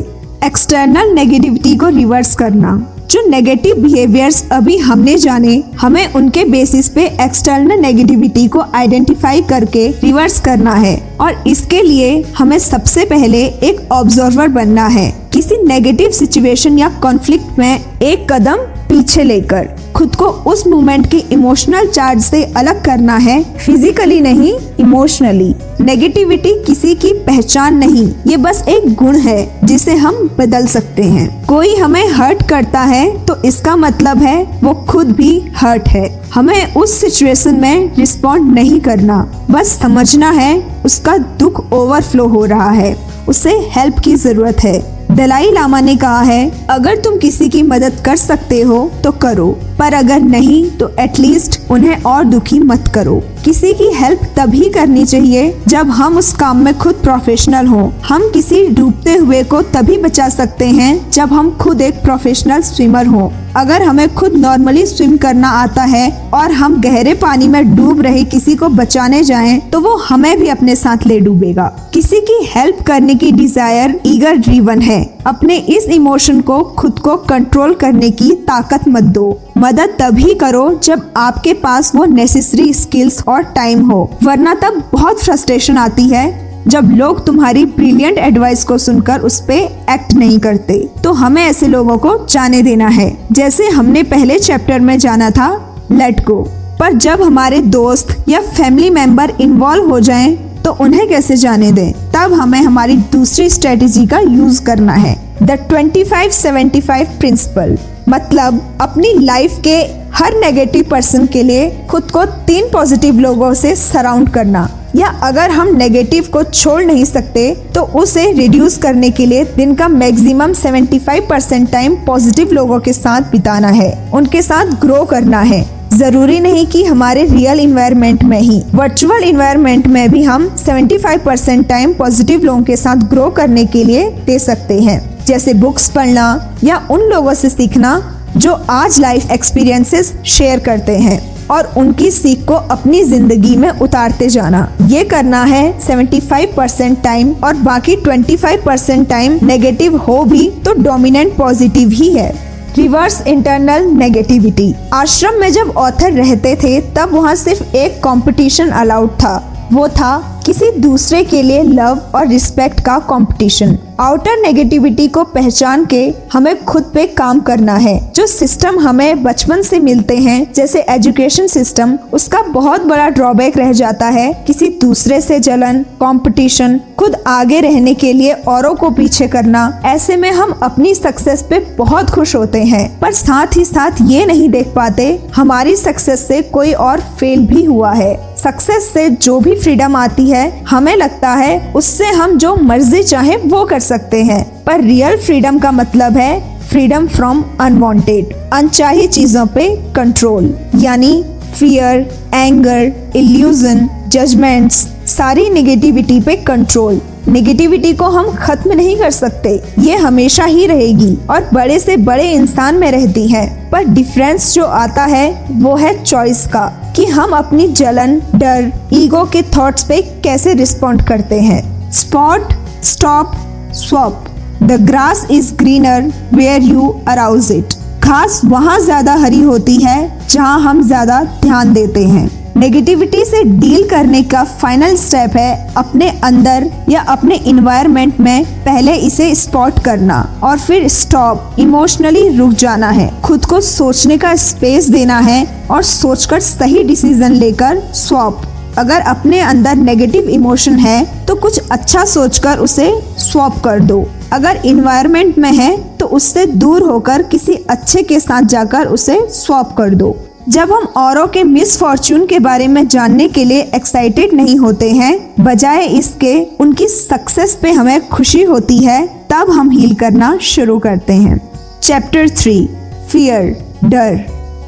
एक्सटर्नल नेगेटिविटी को रिवर्स करना। जो नेगेटिव बिहेवियर्स अभी हमने जाने, हमें उनके बेसिस पे एक्सटर्नल नेगेटिविटी को आइडेंटिफाई करके रिवर्स करना है। और इसके लिए हमें सबसे पहले एक ऑब्जर्वर बनना है। किसी नेगेटिव सिचुएशन या कॉन्फ्लिक्ट में एक कदम पीछे लेकर। खुद को उस मोमेंट के इमोशनल चार्ज से अलग करना है। फिजिकली नहीं इमोशनली नेगेटिविटी किसी की पहचान नहीं। ये बस एक गुण है, जिसे हम बदल सकते हैं। कोई हमें हर्ट करता है तो इसका मतलब है वो खुद भी हर्ट है। हमें उस सिचुएशन में रिस्पॉन्ड नहीं करना। बस समझना है, उसका दुख ओवरफ्लो हो रहा है। उसे हेल्प की ज़रूरत है। दलाई लामा ने कहा है, अगर तुम किसी की मदद कर सकते हो तो करो, पर अगर नहीं तो एटलीस्ट उन्हें और दुखी मत करो। किसी की हेल्प तभी करनी चाहिए जब हम उस काम में खुद प्रोफेशनल हो। हम किसी डूबते हुए को तभी बचा सकते हैं जब हम खुद एक प्रोफेशनल स्विमर हो। अगर हमें खुद नॉर्मली स्विम करना आता है और हम गहरे पानी में डूब रहे किसी को बचाने जाएँ तो वो हमें भी अपने साथ ले डूबेगा। किसी की हेल्प करने की डिज़ायर ईगर ड्रीवन है। अपने इस इमोशन को खुद को कंट्रोल करने की ताकत मत दो। मदद तभी करो जब आपके पास वो नेसेसरी स्किल्स और टाइम हो। वरना तब बहुत फ्रस्ट्रेशन आती है जब लोग तुम्हारी ब्रिलियंट एडवाइस को सुनकर उस पर एक्ट नहीं करते। तो हमें ऐसे लोगों को जाने देना है। जैसे हमने पहले चैप्टर में जाना था लेट गो पर जब हमारे दोस्त या फैमिली मेंबर इन्वॉल्व हो जाएँ तो उन्हें कैसे जाने दें? तब हमें हमारी दूसरी स्ट्रेटेजी का यूज़ करना है। द 25-75 प्रिंसिपल मतलब अपनी लाइफ के हर नेगेटिव पर्सन के लिए खुद को तीन पॉजिटिव लोगों से सराउंड करना। या अगर हम नेगेटिव को छोड़ नहीं सकते तो उसे रिड्यूस करने के लिए दिन का मैक्सिमम 75 परसेंट टाइम पॉजिटिव लोगों के साथ बिताना है। उनके साथ ग्रो करना है। ज़रूरी नहीं कि हमारे रियल इन्वायरमेंट में ही वर्चुअल इन्वायरमेंट में भी हम 75 परसेंट टाइम पॉजिटिव लोगों के साथ ग्रो करने के लिए दे सकते हैं। जैसे बुक्स पढ़ना या उन लोगों से सीखना जो आज लाइफ एक्सपीरियंसेस शेयर करते हैं और उनकी सीख को अपनी ज़िंदगी में उतारते जाना। ये करना है 75 परसेंट टाइम और बाकी 25 परसेंट टाइम नेगेटिव हो भी तो डोमिनेंट पॉजिटिव ही है। रिवर्स इंटरनल नेगेटिविटी आश्रम में जब ऑथर रहते थे, तब वहाँ सिर्फ़ एक कंपटीशन अलाउड था। वो था किसी दूसरे के लिए लव और रिस्पेक्ट का कंपटीशन आउटर नेगेटिविटी को पहचान के हमें खुद पे काम करना है। जो सिस्टम हमें बचपन से मिलते हैं, जैसे एजुकेशन सिस्टम उसका बहुत बड़ा ड्रॉबैक रह जाता है। किसी दूसरे से जलन कंपटीशन खुद आगे रहने के लिए औरों को पीछे करना, ऐसे में हम अपनी सक्सेस पे बहुत खुश होते हैं। पर साथ ही साथ ये नहीं देख पाते, हमारी सक्सेस से कोई और फेल भी हुआ है। सक्सेस से जो भी फ्रीडम आती है हमें लगता है उससे हम जो मर्ज़ी चाहे वो कर सकते हैं। पर रियल फ्रीडम का मतलब है फ्रीडम फ्रॉम अनवांटेड अनचाही चीज़ों पे कंट्रोल यानी फियर एंगर इल्यूजन जजमेंट्स सारी निगेटिविटी पे कंट्रोल नेगेटिविटी को हम खत्म नहीं कर सकते। ये हमेशा ही रहेगी और बड़े से बड़े इंसान में रहती है। पर डिफरेंस जो आता है, वो है चॉइस का कि हम अपनी जलन, डर ईगो के थॉट्स पे कैसे रिस्पॉन्ड करते हैं। Spot stop swap the grass is greener where you arouse it घास वहाँ ज़्यादा हरी होती है जहाँ हम ज़्यादा ध्यान देते हैं। नेगेटिविटी से डील करने का फाइनल स्टेप है अपने अंदर या अपने इन्वायरमेंट में पहले इसे स्पॉट करना और फिर स्टॉप इमोशनली रुक जाना है। खुद को सोचने का स्पेस देना है और सोचकर सही डिसीज़न लेकर स्वॉप अगर अपने अंदर नेगेटिव इमोशन है तो कुछ अच्छा सोचकर उसे स्वॉप कर दो। अगर इन्वायरमेंट में है तो उससे दूर होकर किसी अच्छे के साथ जाकर उसे स्वॉप कर दो। जब हम औरों के मिस फॉर्चून के बारे में जानने के लिए एक्साइटेड नहीं होते हैं, बजाय इसके उनकी सक्सेस पे हमें खुशी होती है, तब हम हील करना शुरू करते हैं। चैप्टर थ्री फियर डर।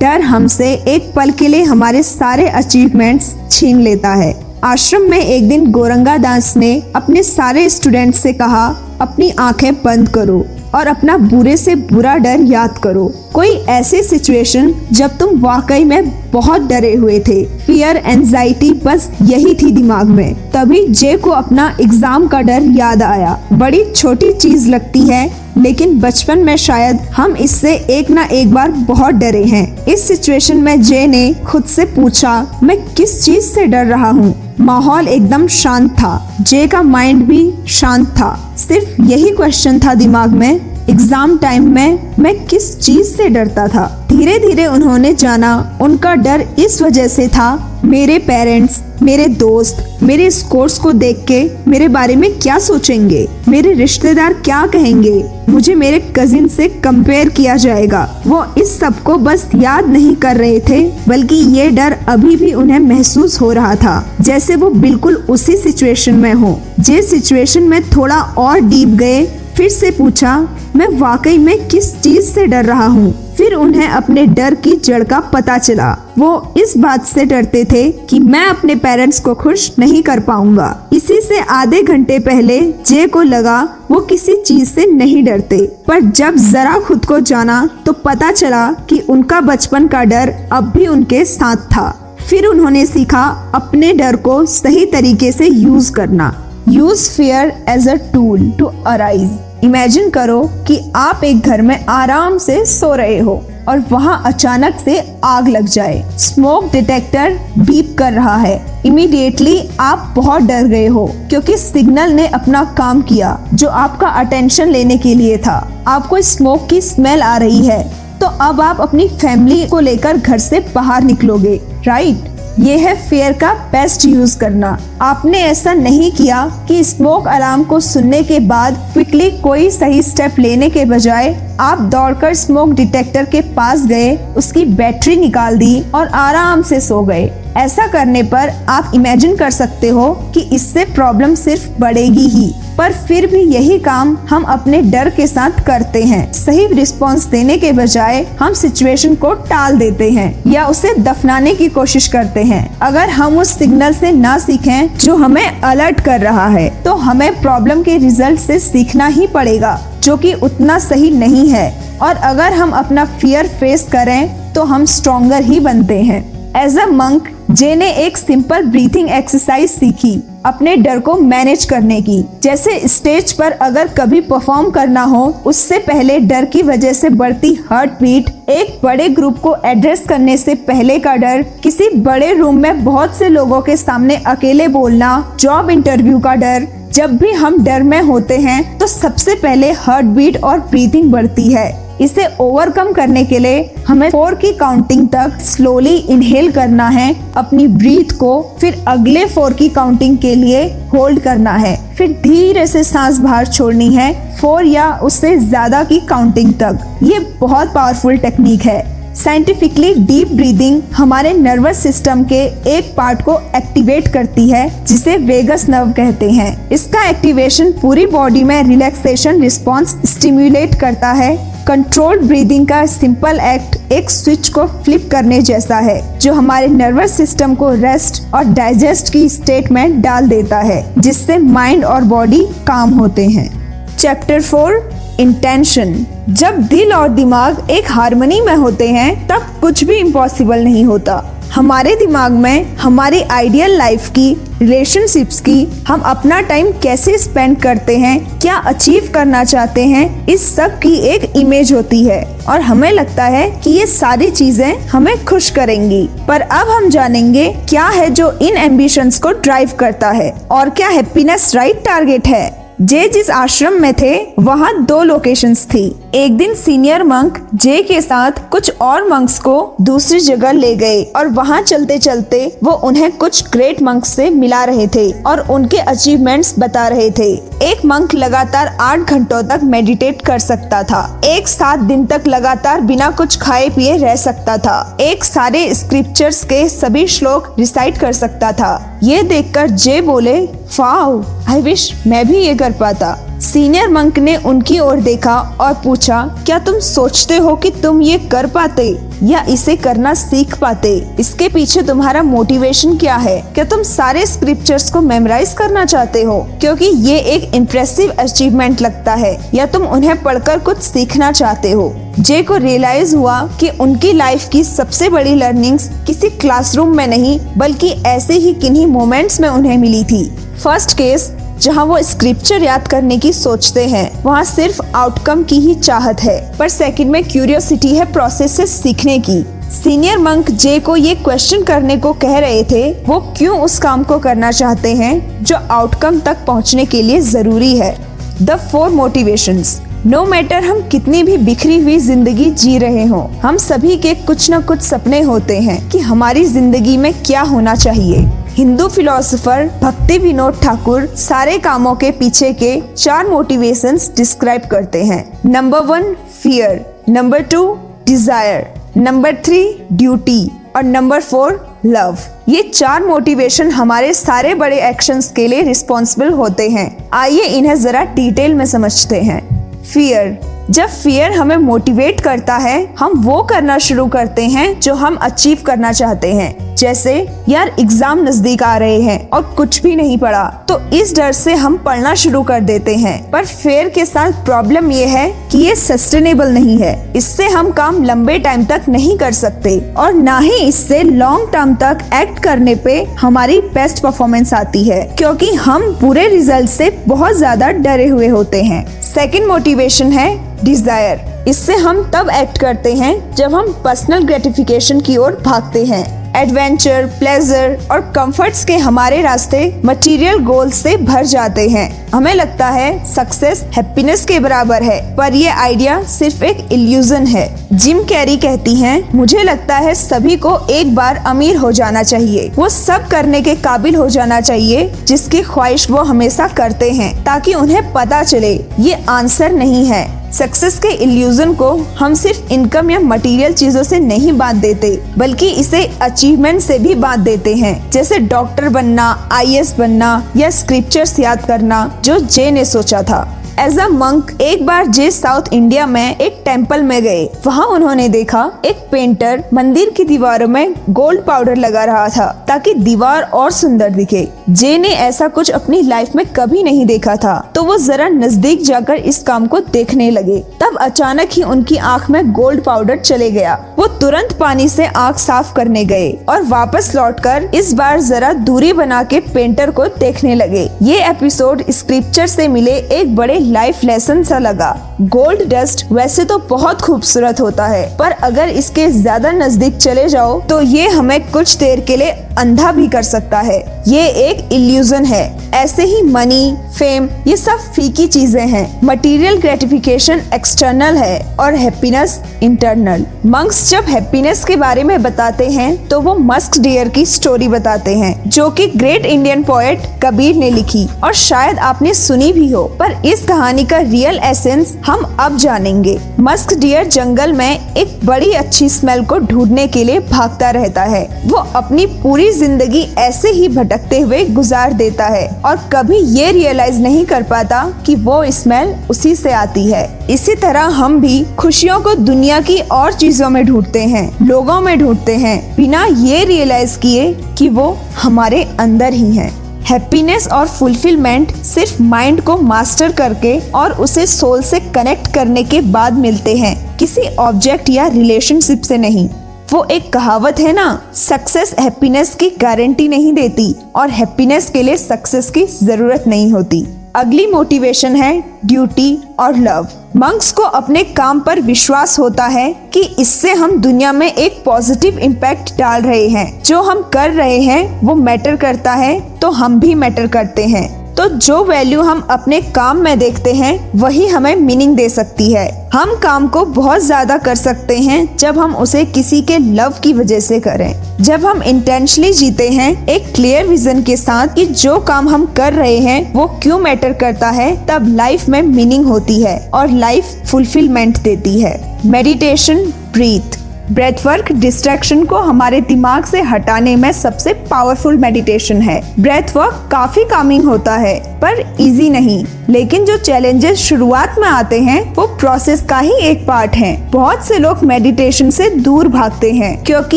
डर हमसे एक पल के लिए हमारे सारे अचीवमेंट्स छीन लेता है। आश्रम में एक दिन गोरंगा दास ने अपने सारे स्टूडेंट्स से कहा, अपनी आँखें बंद करो। और अपना बुरे से बुरा डर याद करो। कोई ऐसी सिचुएशन जब तुम वाकई में बहुत डरे हुए थे। फियर एंजाइटी बस यही थी दिमाग में। तभी जे को अपना एग्ज़ाम का डर याद आया। बड़ी छोटी चीज़ लगती है, लेकिन बचपन में शायद हम इससे एक ना एक बार बहुत डरे हैं। इस सिचुएशन में जे ने खुद से पूछा, मैं किस चीज़ से डर रहा हूँ? माहौल एकदम शांत था। जे का माइंड भी शांत था। सिर्फ़ यही क्वेश्चन था दिमाग में। एग्ज़ाम टाइम में मैं किस चीज़ से डरता था? धीरे धीरे उन्होंने जाना, उनका डर इस वजह से था, मेरे पेरेंट्स, मेरे दोस्त, मेरे स्कोर्स को देख के मेरे बारे में क्या सोचेंगे? मेरे रिश्तेदार क्या कहेंगे? मुझे मेरे कजिन से कंपेयर किया जाएगा। वो इस सबको बस याद नहीं कर रहे थे, बल्कि ये डर अभी भी उन्हें महसूस हो रहा था, जैसे वो बिल्कुल उसी सिचुएशन में हो। जिस सिचुएशन में थोड़ा और डीप गए फिर से पूछा, मैं वाकई में किस चीज़ से डर रहा हूँ? फिर उन्हें अपने डर की जड़ का पता चला। वो इस बात से डरते थे कि मैं अपने पेरेंट्स को खुश नहीं कर पाऊँगा। इसी से आधे घंटे पहले जे को लगा, वो किसी चीज़ से नहीं डरते। पर जब जरा खुद को जाना तो पता चला कि उनका बचपन का डर अब भी उनके साथ था। फिर उन्होंने सीखा अपने डर को सही तरीके से यूज़ करना। Use fear as a tool to arise. Imagine करो कि आप एक घर में आराम से सो रहे हो और वहाँ अचानक से आग लग जाए। स्मोक डिटेक्टर बीप कर रहा है। इमीडिएटली आप बहुत डर गए हो, क्योंकि सिग्नल ने अपना काम किया, जो आपका अटेंशन लेने के लिए था। आपको स्मोक की स्मेल आ रही है। तो अब आप अपनी फैमिली को लेकर घर से बाहर निकलोगे राइट ये है फेयर का बेस्ट यूज़ करना। आपने ऐसा नहीं किया कि स्मोक अलार्म को सुनने के बाद क्विकली कोई सही स्टेप लेने के बजाय आप दौड़कर स्मोक डिटेक्टर के पास गए, उसकी बैटरी निकाल दी और आराम से सो गए। ऐसा करने पर आप इमेजिन कर सकते हो कि इससे प्रॉब्लम सिर्फ़ बढ़ेगी ही। पर फिर भी यही काम हम अपने डर के साथ करते हैं। सही रिस्पांस देने के बजाय हम सिचुएशन को टाल देते हैं या उसे दफनाने की कोशिश करते हैं। अगर हम उस सिग्नल से ना सीखें जो हमें अलर्ट कर रहा है तो हमें प्रॉब्लम के रिज़ल्ट से सीखना ही पड़ेगा, जो कि उतना सही नहीं है। और अगर हम अपना फियर फेस करें तो हम स्ट्रोंगर ही बनते हैं। एज अ मंक जे ने एक सिंपल ब्रीथिंग एक्सरसाइज सीखी, अपने डर को मैनेज करने की। जैसे स्टेज पर अगर कभी परफॉर्म करना हो, उससे पहले डर की वजह से बढ़ती हार्ट बीट एक बड़े ग्रुप को एड्रेस करने से पहले का डर, किसी बड़े रूम में बहुत से लोगों के सामने अकेले बोलना जॉब इंटरव्यू का डर, जब भी हम डर में होते हैं तो सबसे पहले हार्ट बीट और ब्रीथिंग बढ़ती है। इसे ओवरकम करने के लिए हमें फोर की काउंटिंग तक स्लोली इनहेल करना है। अपनी ब्रीथ को फिर अगले फोर की काउंटिंग के लिए होल्ड करना है। फिर धीरे से सांस बाहर छोड़नी है फोर या उससे ज़्यादा की काउंटिंग तक। ये बहुत पावरफुल टेक्निक है। साइंटिफिकली डीप ब्रीदिंग हमारे नर्वस सिस्टम के एक पार्ट को एक्टिवेट करती है, जिसे वेगस नर्व कहते हैं। इसका एक्टिवेशन पूरी बॉडी में रिलैक्सेशन रिस्पॉन्स स्टिम्युलेट करता है। कंट्रोल्ड ब्रीदिंग का सिंपल एक्ट एक स्विच को फ्लिप करने जैसा है, जो हमारे नर्वस सिस्टम को रेस्ट और डाइजेस्ट की स्टेट में डाल देता है, जिससे माइंड और बॉडी काम होते हैं। चैप्टर फोर इंटेंशन जब दिल और दिमाग एक हारमोनी में होते हैं, तब कुछ भी इम्पॉसिबल नहीं होता। हमारे दिमाग में, हमारी आइडियल लाइफ की रिलेशनशिप्स की, हम अपना टाइम कैसे स्पेंड करते हैं, क्या अचीव करना चाहते हैं, इस सब की एक इमेज होती है। और हमें लगता है कि ये सारी चीज़ें हमें खुश करेंगी। पर अब हम जानेंगे क्या है जो इन एम्बिशंस को ड्राइव करता है और क्या हैप्पीनेस राइट टारगेट है। जे जिस आश्रम में थे, वहाँ दो लोकेशंस थी। एक दिन सीनियर मंक जे के साथ कुछ और मंक्स को दूसरी जगह ले गए और वहाँ चलते चलते वो उन्हें कुछ ग्रेट मंक्स से मिला रहे थे और उनके अचीवमेंट्स बता रहे थे। एक मंक लगातार आठ घंटों तक मेडिटेट कर सकता था। एक सात दिन तक लगातार बिना कुछ खाए पिए रह सकता था। एक सारे स्क्रिप्चर्स के सभी श्लोक रिसाइट कर सकता था। ये देखकर जे बोले फाउ आई विश मैं भी ये कर पाता। सीनियर मंक ने उनकी ओर देखा और पूछा, क्या तुम सोचते हो कि तुम ये कर पाते या इसे करना सीख पाते? इसके पीछे तुम्हारा मोटिवेशन क्या है? क्या तुम सारे स्क्रिप्चर्स को मेमोराइज करना चाहते हो? क्योंकि ये एक इम्प्रेसिव अचीवमेंट लगता है। या तुम उन्हें पढ़कर कुछ सीखना चाहते हो? जे को रियलाइज़ हुआ कि उनकी लाइफ की सबसे बड़ी लर्निंग्स किसी क्लासरूम में नहीं, बल्कि ऐसे ही किन्हीं मोमेंट्स में उन्हें मिली थी। फ़र्स्ट केस जहाँ वो स्क्रिप्चर याद करने की सोचते हैं। वहाँ सिर्फ़ आउटकम की ही चाहत है, पर सेकंड में क्यूरियोसिटी है प्रोसेस से सीखने की। सीनियर मंक जे को ये क्वेश्चन करने को कह रहे थे, वो क्यों उस काम को करना चाहते हैं, जो आउटकम तक पहुँचने के लिए ज़रूरी है? The four motivation no no matter हम कितनी भी बिखरी हुई ज़िंदगी जी रहे हो, हम सभी के कुछ न कुछ सपने होते हैं कि हमारी ज़िंदगी में क्या होना चाहिए। हिंदू फिलोसोफर भक्ति विनोद ठाकुर सारे कामों के पीछे के चार मोटिवेशंस डिस्क्राइब करते हैं। Number one fear number two desire number three duty और नंबर फोर लव ये चार मोटिवेशन हमारे सारे बड़े एक्शंस के लिए रिस्पॉन्सिबल होते हैं। आइए इन्हें जरा डिटेल में समझते हैं। फियर जब फियर हमें मोटिवेट करता है, हम वो करना शुरू करते हैं जो हम अचीव करना चाहते हैं। जैसे, यार एग्ज़ाम नज़दीक आ रहे हैं और कुछ भी नहीं पढ़ा तो इस डर से हम पढ़ना शुरू कर देते हैं। पर फेयर के साथ प्रॉब्लम ये है कि ये सस्टेनेबल नहीं है। इससे हम काम लंबे टाइम तक नहीं कर सकते और ना ही इससे लॉन्ग टर्म तक एक्ट करने पे हमारी बेस्ट परफॉर्मेंस आती है। क्योंकि हम पूरे रिज़ल्ट से बहुत ज़्यादा डरे हुए होते हैं। सेकेंड मोटिवेशन है डिज़ायर। इससे हम तब एक्ट करते हैं जब हम पर्सनल ग्रेटिफिकेशन की ओर भागते हैं। एडवेंचर प्लेजर और कंफर्ट्स के हमारे रास्ते मटेरियल गोल से भर जाते हैं। हमें लगता है सक्सेस हैप्पीनेस के बराबर है, पर ये आइडिया सिर्फ़ एक इल्यूजन है। जिम कैरी कहती हैं, मुझे लगता है सभी को एक बार अमीर हो जाना चाहिए। वो सब करने के काबिल हो जाना चाहिए, जिसकी ख्वाहिश वो हमेशा करते हैं, ताकि उन्हें पता चले। ये आंसर नहीं है। सक्सेस के इल्यूजन को हम सिर्फ़ इनकम या मटेरियल चीज़ों से नहीं बाँध देते, बल्कि इसे अचीवमेंट से भी बाँध देते हैं। जैसे डॉक्टर बनना आई बनना या स्क्रिप्चर्स याद करना, जो जे ने सोचा था। एज अ मंक एक बार जे साउथ इंडिया में एक टेंपल में गए, वहाँ उन्होंने देखा एक पेंटर मंदिर की दीवारों में गोल्ड पाउडर लगा रहा था ताकि दीवार और सुंदर दिखे। जे ने ऐसा कुछ अपनी लाइफ में कभी नहीं देखा था तो वो जरा नज़दीक जाकर इस काम को देखने लगे। तब अचानक ही उनकी आँख में गोल्ड पाउडर चले गया। वो तुरंत पानी से आँख साफ़ करने गए और वापस लौटकर इस बार जरा दूरी बना के पेंटर को देखने लगे। ये एपिसोड स्क्रिप्चर से मिले एक बड़े लाइफ लेसन सा लगा। गोल्ड डस्ट वैसे तो बहुत खूबसूरत होता है, पर अगर इसके ज़्यादा नज़दीक चले जाओ तो ये हमें कुछ देर के लिए अंधा भी कर सकता है। ये एक इल्यूजन है। ऐसे ही मनी फेम ये सब फीकी चीज़ें हैं। मटेरियल ग्रेटिफिकेशन एक्सटर्नल है और हैप्पीनेस इंटरनल मंक्स जब हैप्पीनेस के बारे में बताते हैं तो वो मस्क डियर की स्टोरी बताते हैं, जो कि ग्रेट इंडियन पोएट कबीर ने लिखी, और शायद आपने सुनी भी हो, पर इस कहानी का रियल एसेंस हम अब जानेंगे। मस्क डियर जंगल में एक बड़ी अच्छी स्मेल को ढूँढने के लिए भागता रहता है। वो अपनी पूरी ज़िंदगी ऐसे ही भटकते हुए गुजार देता है और कभी ये रियलाइज़ नहीं कर पाता कि वो स्मेल उसी से आती है। इसी तरह हम भी खुशियों को दुनिया की और चीज़ों में ढूंढते हैं, लोगों में ढूंढते हैं, बिना ये रियलाइज़ किए कि वो हमारे अंदर ही है। हैप्पीनेस और फुलफिलमेंट सिर्फ़ माइंड को मास्टर करके और उसे सोल से कनेक्ट करने के बाद मिलते हैं। किसी ऑब्जेक्ट या रिलेशनशिप से नहीं। वो एक कहावत है ना, सक्सेस हैप्पीनेस की गारंटी नहीं देती और हैप्पीनेस के लिए सक्सेस की ज़रूरत नहीं होती। अगली मोटिवेशन है ड्यूटी और लव मंक्स को अपने काम पर विश्वास होता है कि इससे हम दुनिया में एक पॉजिटिव इम्पैक्ट डाल रहे हैं. जो हम कर रहे हैं, वो मैटर करता है तो हम भी मैटर करते हैं. तो जो वैल्यू हम अपने काम में देखते हैं, वही हमें मीनिंग दे सकती है। हम काम को बहुत ज़्यादा कर सकते हैं जब हम उसे किसी के लव की वजह से करें। जब हम इंटेंशनली जीते हैं, एक क्लियर विजन के साथ कि जो काम हम कर रहे हैं, वो क्यों मैटर करता है, तब लाइफ में मीनिंग होती है और लाइफ फुलफिलमेंट देती है। Meditation breath breath work distraction को हमारे दिमाग से हटाने में सबसे पावरफुल मेडिटेशन है। ब्रेथ वर्क काफ़ी कामिंग होता है, पर इजी नहीं। लेकिन जो चैलेंजेस शुरुआत में आते हैं, वो प्रोसेस का ही एक पार्ट है। बहुत से लोग मेडिटेशन से दूर भागते हैं, क्योंकि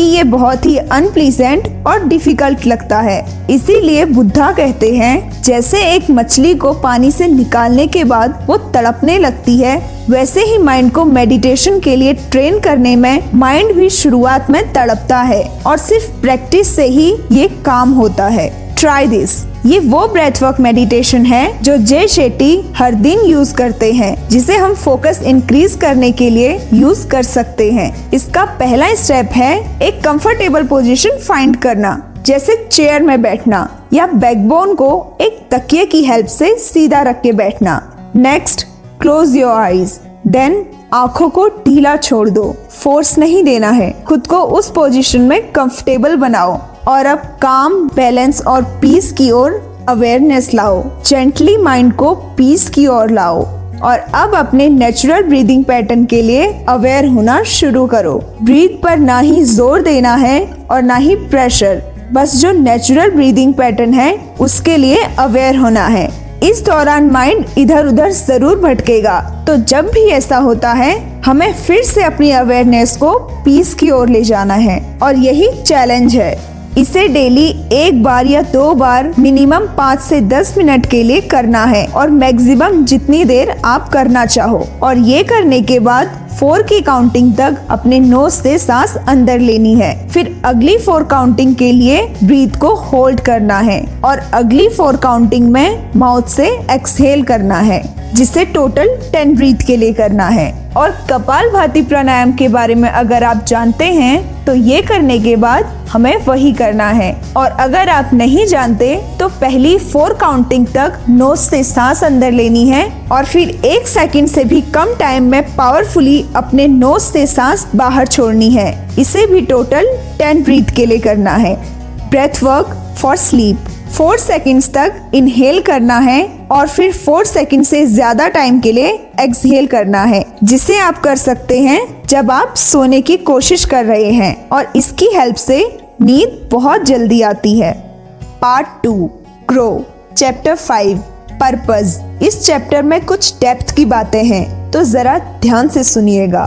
ये बहुत ही अनप्लीजेंट और डिफ़िकल्ट लगता है। इसीलिए बुद्धा कहते हैं, जैसे एक मछली को पानी से निकालने के बाद वो तड़पने लगती है वैसे ही माइंड को मेडिटेशन के लिए ट्रेन करने में माइंड भी शुरुआत में तड़पता है और सिर्फ़ प्रैक्टिस से ही ये काम होता है। ट्राई दिस ये वो ब्रेथ वर्क मेडिटेशन है जो जय शेट्टी हर दिन यूज़ करते हैं, जिसे हम फोकस इंक्रीज करने के लिए यूज़ कर सकते हैं। इसका पहला स्टेप है एक कंफर्टेबल पोजीशन फाइंड करना, जैसे चेयर में बैठना या बैकबोन को एक तकिए की हेल्प से सीधा रख के बैठना। Next close your eyes then आँखों को ढीला छोड़ दो। फोर्स नहीं देना है। खुद को उस पोजीशन में कंफर्टेबल बनाओ। और अब काम बैलेंस और पीस की ओर अवेयरनेस लाओ। जेंटली माइंड को पीस की ओर लाओ। और अब अपने नेचुरल ब्रीदिंग पैटर्न के लिए अवेयर होना शुरू करो। ब्रीथ पर ना ही ज़ोर देना है और ना ही प्रेशर बस जो नेचुरल ब्रीदिंग पैटर्न है, उसके लिए अवेयर होना है। इस दौरान माइंड इधर उधर ज़रूर भटकेगा। तो जब भी ऐसा होता है, हमें फिर से अपनी अवेयरनेस को पीस की ओर ले जाना है। और यही चैलेंज है। इसे डेली एक बार या दो बार मिनिमम पाँच से दस मिनट के लिए करना है और मैक्सिमम जितनी देर आप करना चाहो। और ये करने के बाद फोर की काउंटिंग तक अपने नोज़ से सांस अंदर लेनी है। फिर अगली फोर काउंटिंग के लिए ब्रीथ को होल्ड करना है और अगली फोर काउंटिंग में माउथ से एक्सहेल करना है, जिसे टोटल टेन ब्रीथ के लिए करना है। और कपाल भाती प्राणायाम के बारे में अगर आप जानते हैं तो ये करने के बाद हमें वही करना है। और अगर आप नहीं जानते तो पहली फोर काउंटिंग तक नोज़ से सांस अंदर लेनी है और फिर एक सेकंड से भी कम टाइम में पावरफुली अपने नोज़ से सांस बाहर छोड़नी है। इसे भी टोटल टेन ब्रीथ के लिए करना है। Breath work for sleep four seconds तक इनहेल करना है और फिर फोर सेकेंड से ज़्यादा टाइम के लिए एक्सहेल करना है, जिसे आप कर सकते हैं जब आप सोने की कोशिश कर रहे हैं और इसकी हेल्प से नींद बहुत जल्दी आती है। Part two grow chapter five purpose इस चैप्टर में कुछ डेप्थ की बातें हैं तो जरा ध्यान से सुनिएगा।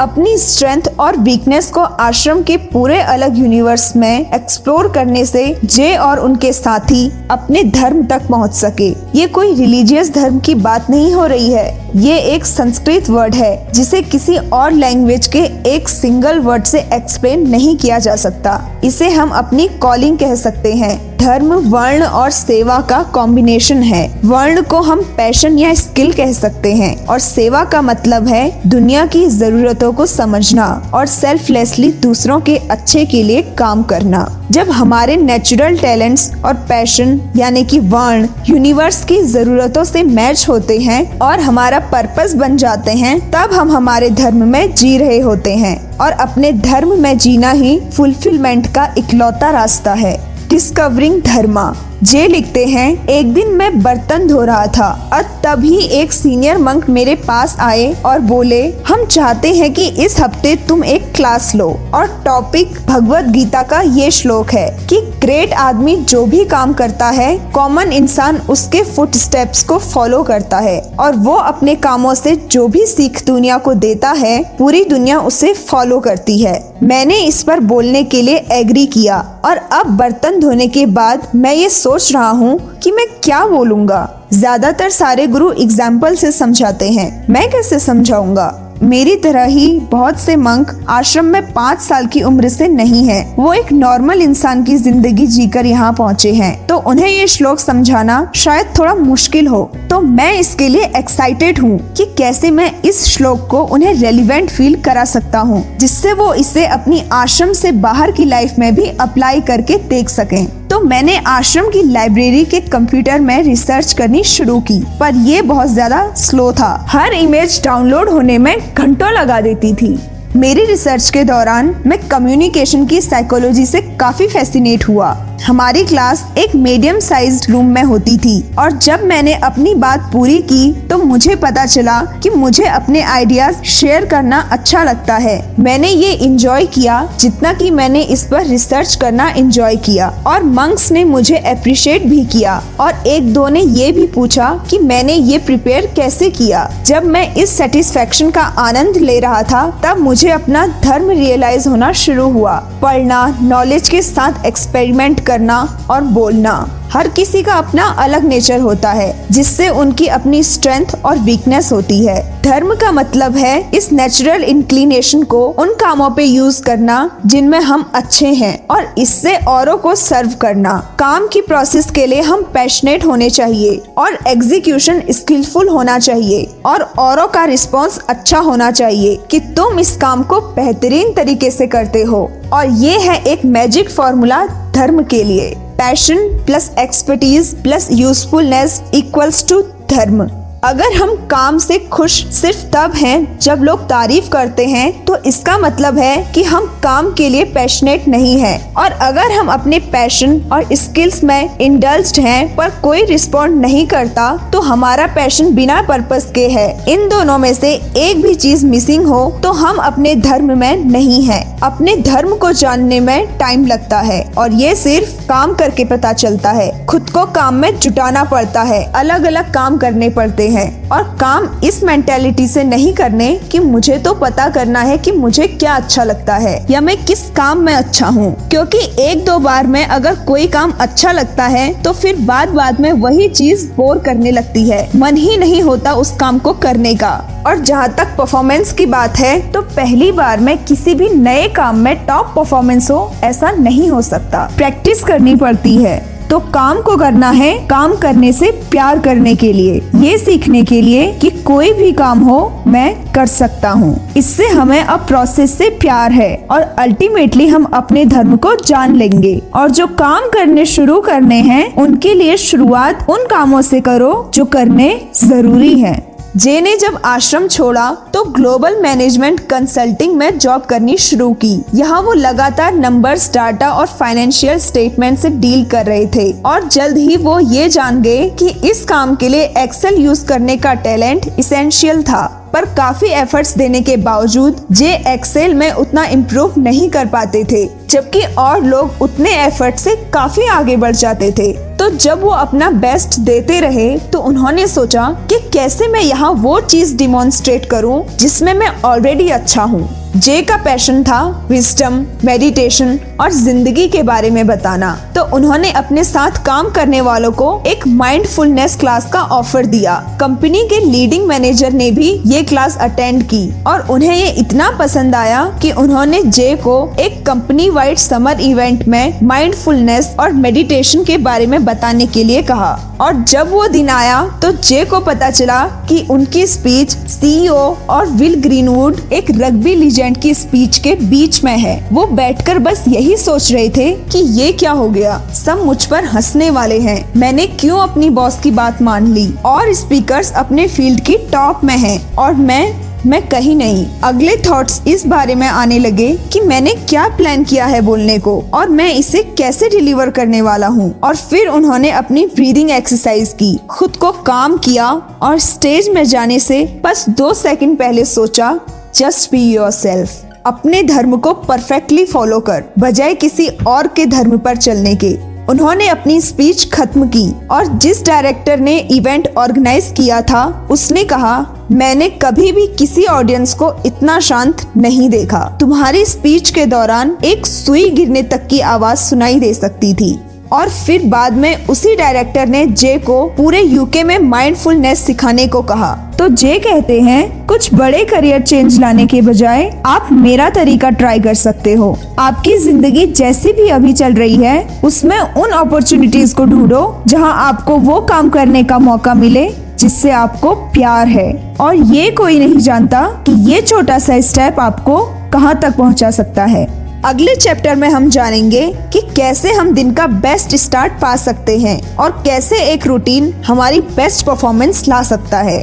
अपनी स्ट्रेंथ और वीकनेस को आश्रम के पूरे अलग यूनिवर्स में एक्सप्लोर करने से जे और उनके साथी अपने धर्म तक पहुँच सके। ये कोई रिलीजियस धर्म की बात नहीं हो रही है। ये एक संस्कृत वर्ड है, जिसे किसी और लैंग्वेज के एक सिंगल वर्ड से एक्सप्लेन नहीं किया जा सकता। इसे हम अपनी कॉलिंग कह सकते हैं। धर्म, वर्ण और सेवा का कॉम्बिनेशन है। वर्ण को हम पैशन या स्किल कह सकते हैं और सेवा का मतलब है दुनिया की जरूरतों को समझना और सेल्फलेसली दूसरों के अच्छे के लिए काम करना। जब हमारे नेचुरल टैलेंट्स और पैशन यानी कि वर्ण यूनिवर्स की जरूरतों से मैच होते हैं और हमारा पर्पस बन जाते हैं, तब हम हमारे धर्म में जी रहे होते हैं और अपने धर्म में जीना ही फुलफिलमेंट का इकलौता रास्ता है। डिस्कवरिंग धर्मा जे लिखते हैं, एक दिन मैं बर्तन धो रहा था और तभी एक सीनियर मंक मेरे पास आए और बोले, हम चाहते हैं कि इस हफ़्ते तुम एक क्लास लो। और टॉपिक भगवत गीता का ये श्लोक है कि ग्रेट आदमी जो भी काम करता है, कॉमन इंसान उसके फुट स्टेप्स को फॉलो करता है और वो अपने कामों से जो भी सीख दुनिया को देता है, पूरी दुनिया उसे फॉलो करती है। मैंने इस पर बोलने के लिए एग्री किया और अब बर्तन धोने के बाद मैं ये सोच रहा हूँ कि मैं क्या बोलूँगा। ज़्यादातर सारे गुरु एग्ज़ाम्पल से समझाते हैं। मैं कैसे समझाऊँगा? मेरी तरह ही बहुत से मंक आश्रम में पाँच साल की उम्र से नहीं है। वो एक नॉर्मल इंसान की ज़िंदगी जीकर यहाँ पहुँचे हैं। तो उन्हें ये श्लोक समझाना शायद थोड़ा मुश्किल हो। तो मैं इसके लिए एक्साइटेड हूँ कि कैसे मैं इस श्लोक को उन्हें रेलिवेंट फील करा सकता हूँ, जिससे वो इसे अपनी आश्रम से बाहर की लाइफ में भी अप्लाई करके देख सकें। तो मैंने आश्रम की लाइब्रेरी के कंप्यूटर में रिसर्च करनी शुरू की, पर ये बहुत ज़्यादा स्लो था। हर इमेज डाउनलोड होने में घंटों लगा देती थी। मेरी रिसर्च के दौरान मैं कम्युनिकेशन की साइकोलॉजी से काफ़ी फैसिनेट हुआ। हमारी क्लास एक मीडियम साइज़ रूम में होती थी और जब मैंने अपनी बात पूरी की तो मुझे पता चला कि मुझे अपने आइडियाज़ शेयर करना अच्छा लगता है। मैंने ये इंजॉय किया जितना कि मैंने इस पर रिसर्च करना इंजॉय किया और मंक्स ने मुझे अप्रिशिएट भी किया और एक दो ने ये भी पूछा कि मैंने ये प्रिपेयर कैसे किया। जब मैं इस सेटिस्फेक्शन का आनंद ले रहा था, तब मुझे अपना धर्म रियलाइज़ होना शुरू हुआ। पढ़ना नॉलेज के साथ एक्सपेरिमेंट करना और बोलना। हर किसी का अपना अलग नेचर होता है, जिससे उनकी अपनी स्ट्रेंथ और वीकनेस होती है। धर्म का मतलब है इस नेचुरल इंक्लिनेशन को उन कामों पे यूज़ करना, जिनमें हम अच्छे हैं, और इससे औरों को सर्व करना। काम की प्रोसेस के लिए हम पैशनेट होने चाहिए, और एग्जीक्यूशन स्किलफुल होना चाहिए, और औरों का रिस्पॉन्स अच्छा होना चाहिए कि तुम इस काम को बेहतरीन तरीके से करते हो। और ये है एक मैजिक फॉर्मूला धर्म के लिए। Passion plus expertise plus usefulness equals to dharma. अगर हम काम से खुश सिर्फ़ तब हैं जब लोग तारीफ़ करते हैं तो इसका मतलब है कि हम काम के लिए पैशनेट नहीं है। और अगर हम अपने पैशन और स्किल्स में इंडल्ज हैं, पर कोई रिस्पॉन्ड नहीं करता तो हमारा पैशन बिना पर्पस के है। इन दोनों में से एक भी चीज़ मिसिंग हो तो हम अपने धर्म में नहीं है। अपने धर्म को जानने में टाइम लगता है, और ये सिर्फ़ काम करके पता चलता है। खुद को काम में जुटाना पड़ता है। अलग अलग काम करने पड़ते हैं। और काम इस मेंटेलिटी से नहीं करने कि मुझे तो पता करना है कि मुझे क्या अच्छा लगता है, या मैं किस काम में अच्छा हूँ। क्योंकि एक दो बार में अगर कोई काम अच्छा लगता है तो फिर बाद बाद में वही चीज़ बोर करने लगती है। मन ही नहीं होता उस काम को करने का। और जहाँ तक परफॉर्मेंस की बात है तो पहली बार में किसी भी नए काम में टॉप परफॉर्मेंस हो, ऐसा नहीं हो सकता। प्रैक्टिस करनी पड़ती है। तो काम को करना है काम करने से प्यार करने के लिए। ये सीखने के लिए कि कोई भी काम हो, मैं कर सकता हूँ। इससे हमें अब प्रोसेस से प्यार है और अल्टीमेटली हम अपने धर्म को जान लेंगे। और जो काम करने शुरू करने हैं, उनके लिए शुरुआत उन कामों से करो जो करने ज़रूरी है। जे ने जब आश्रम छोड़ा तो ग्लोबल मैनेजमेंट कंसल्टिंग में जॉब करनी शुरू की। यहाँ वो लगातार नंबर्स, डाटा और फाइनेंशियल स्टेटमेंट से डील कर रहे थे। और जल्द ही वो ये जान गए कि इस काम के लिए एक्सेल यूज़ करने का टैलेंट इसेंशियल था। पर काफ़ी एफर्ट्स देने के बावजूद, जे एक्सेल में उतना इम्प्रूव नहीं कर पाते थे, जबकि और लोग उतने एफर्ट से काफ़ी आगे बढ़ जाते थे। तो जब वो अपना बेस्ट देते रहे तो उन्होंने सोचा कि कैसे मैं यहाँ वो चीज़ डिमोन्स्ट्रेट करूँ जिसमें मैं ऑलरेडी अच्छा हूँ। जे का पैशन था विस्टम मेडिटेशन और ज़िंदगी के बारे में बताना। तो उन्होंने अपने साथ काम करने वालों को एक माइंडफुलनेस क्लास का ऑफ़र दिया। कंपनी के लीडिंग मैनेजर ने भी ये क्लास अटेंड की और उन्हें ये इतना पसंद आया कि उन्होंने जे को एक कंपनी वाइड समर इवेंट में माइंडफुलनेस और मेडिटेशन के बारे में बताने के लिए कहा। और जब वो दिन आया तो जे को पता चला कि उनकी स्पीच सीईओ और विल ग्रीनवुड एक रग्बी लीजेंड की स्पीच के बीच में है। वो बैठकर बस यही सोच रहे थे कि ये क्या हो गया? सब मुझ पर हंसने वाले हैं। मैंने क्यों अपनी बॉस की बात मान ली? और स्पीकर्स अपने फ़ील्ड की टॉप में हैं। और मैं मैं कहीं नहीं। अगले थॉट्स इस बारे में आने लगे कि मैंने क्या प्लान किया है बोलने को। और मैं इसे कैसे डिलीवर करने वाला हूँ? और फिर उन्होंने अपनी ब्रीदिंग एक्सरसाइज की। खुद को काम किया और स्टेज में जाने से बस दो सेकंड पहले सोचा जस्ट बी योर सेल्फ अपने धर्म को परफेक्टली फॉलो कर, बजाय किसी और के धर्म पर चलने के। उन्होंने अपनी स्पीच खत्म की और जिस डायरेक्टर ने इवेंट ऑर्गेनाइज किया था, उसने कहा, मैंने कभी भी किसी ऑडियंस को इतना शांत नहीं देखा। तुम्हारी स्पीच के दौरान एक सुई गिरने तक की आवाज़ सुनाई दे सकती थी। और फिर बाद में उसी डायरेक्टर ने जे को पूरे यूके में माइंडफुलनेस सिखाने को कहा। तो जे कहते हैं, कुछ बड़े करियर चेंज लाने के बजाय आप मेरा तरीका ट्राई कर सकते हो। आपकी ज़िंदगी जैसी भी अभी चल रही है, उसमें उन अपॉर्चुनिटीज़ को ढूंढो जहाँ आपको वो काम करने का मौका मिले जिससे आपको प्यार है। और ये कोई नहीं जानता कि ये छोटा सा स्टेप आपको कहाँ तक पहुँचा सकता है। अगले चैप्टर में हम जानेंगे कि कैसे हम दिन का बेस्ट स्टार्ट पा सकते हैं और कैसे एक रूटीन हमारी बेस्ट परफॉर्मेंस ला सकता है।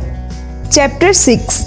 Chapter six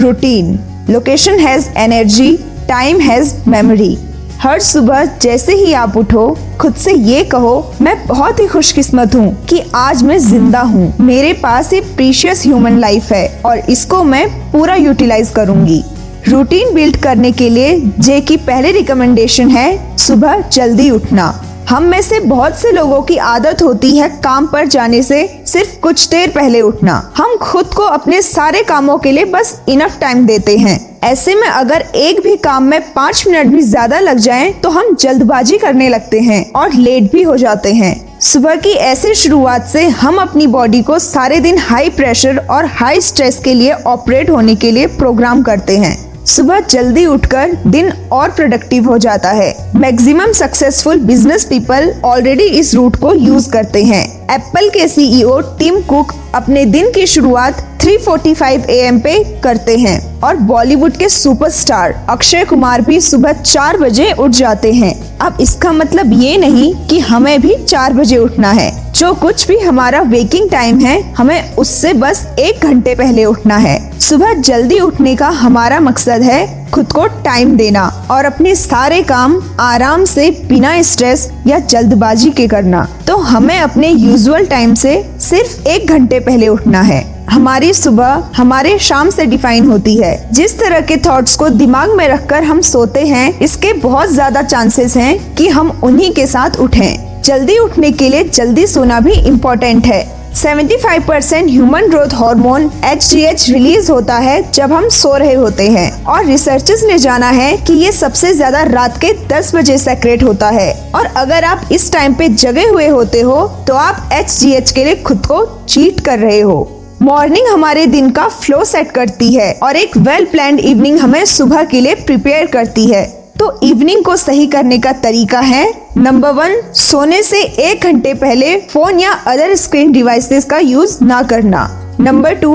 routine location has energy time has memory हर सुबह जैसे ही आप उठो, खुद से ये कहो, मैं बहुत ही खुशकिस्मत हूँ कि आज मैं ज़िंदा हूँ। मेरे पास एक प्रीशियस ह्यूमन लाइफ है और इसको मैं पूरा यूटिलाइज करूँगी। रूटीन बिल्ड करने के लिए जे की पहली रिकमेंडेशन है सुबह जल्दी उठना। हम में से बहुत से लोगों की आदत होती है काम पर जाने से सिर्फ़ कुछ देर पहले उठना। हम खुद को अपने सारे कामों के लिए बस इनफ टाइम देते हैं। ऐसे में अगर एक भी काम में पाँच मिनट भी ज़्यादा लग जाए तो हम जल्दबाजी करने लगते हैं और लेट भी हो जाते हैं। सुबह की ऐसी शुरुआत से हम अपनी बॉडी को सारे दिन हाई प्रेशर और हाई स्ट्रेस के लिए ऑपरेट होने के लिए प्रोग्राम करते हैं। सुबह जल्दी उठकर दिन और प्रोडक्टिव हो जाता है। Maximum successful business people already इस रूट को यूज़ करते हैं। एप्पल के सीईओ टिम कुक अपने दिन की शुरुआत 3:45 एएम पे करते हैं और बॉलीवुड के सुपरस्टार अक्षय कुमार भी सुबह चार बजे उठ जाते हैं। अब इसका मतलब ये नहीं कि हमें भी चार बजे उठना है। जो कुछ भी हमारा वेकिंग टाइम है, हमें उससे बस एक घंटे पहले उठना है। सुबह जल्दी उठने का हमारा मकसद है खुद को टाइम देना और अपने सारे काम आराम से बिना स्ट्रेस या जल्दबाजी के करना। तो हमें अपने यूजुअल टाइम से सिर्फ़ एक घंटे पहले उठना है। हमारी सुबह हमारे शाम से डिफाइन होती है। जिस तरह के थॉट्स को दिमाग में रखकर हम सोते हैं, इसके बहुत ज़्यादा चांसेस हैं कि हम उन्हीं के साथ उठें। जल्दी उठने के लिए जल्दी सोना भी इम्पोर्टेंट है। 75% human growth hormone HGH release होता है जब हम सो रहे होते हैं। और रिसर्चर्स ने जाना है कि ये सबसे ज़्यादा रात के 10 बजे सेक्रेट होता है। और अगर आप इस टाइम पे जगे हुए होते हो तो आप एच के लिए खुद को चीट कर रहे हो। मॉर्निंग हमारे दिन का फ्लो सेट करती है और एक वेल प्लान इवनिंग हमें सुबह के लिए प्रिपेयर करती है। तो इवनिंग को सही करने का तरीका है नंबर वन सोने से एक घंटे पहले फ़ोन या अदर स्क्रीन डिवाइसेस का यूज़ ना करना। नंबर टू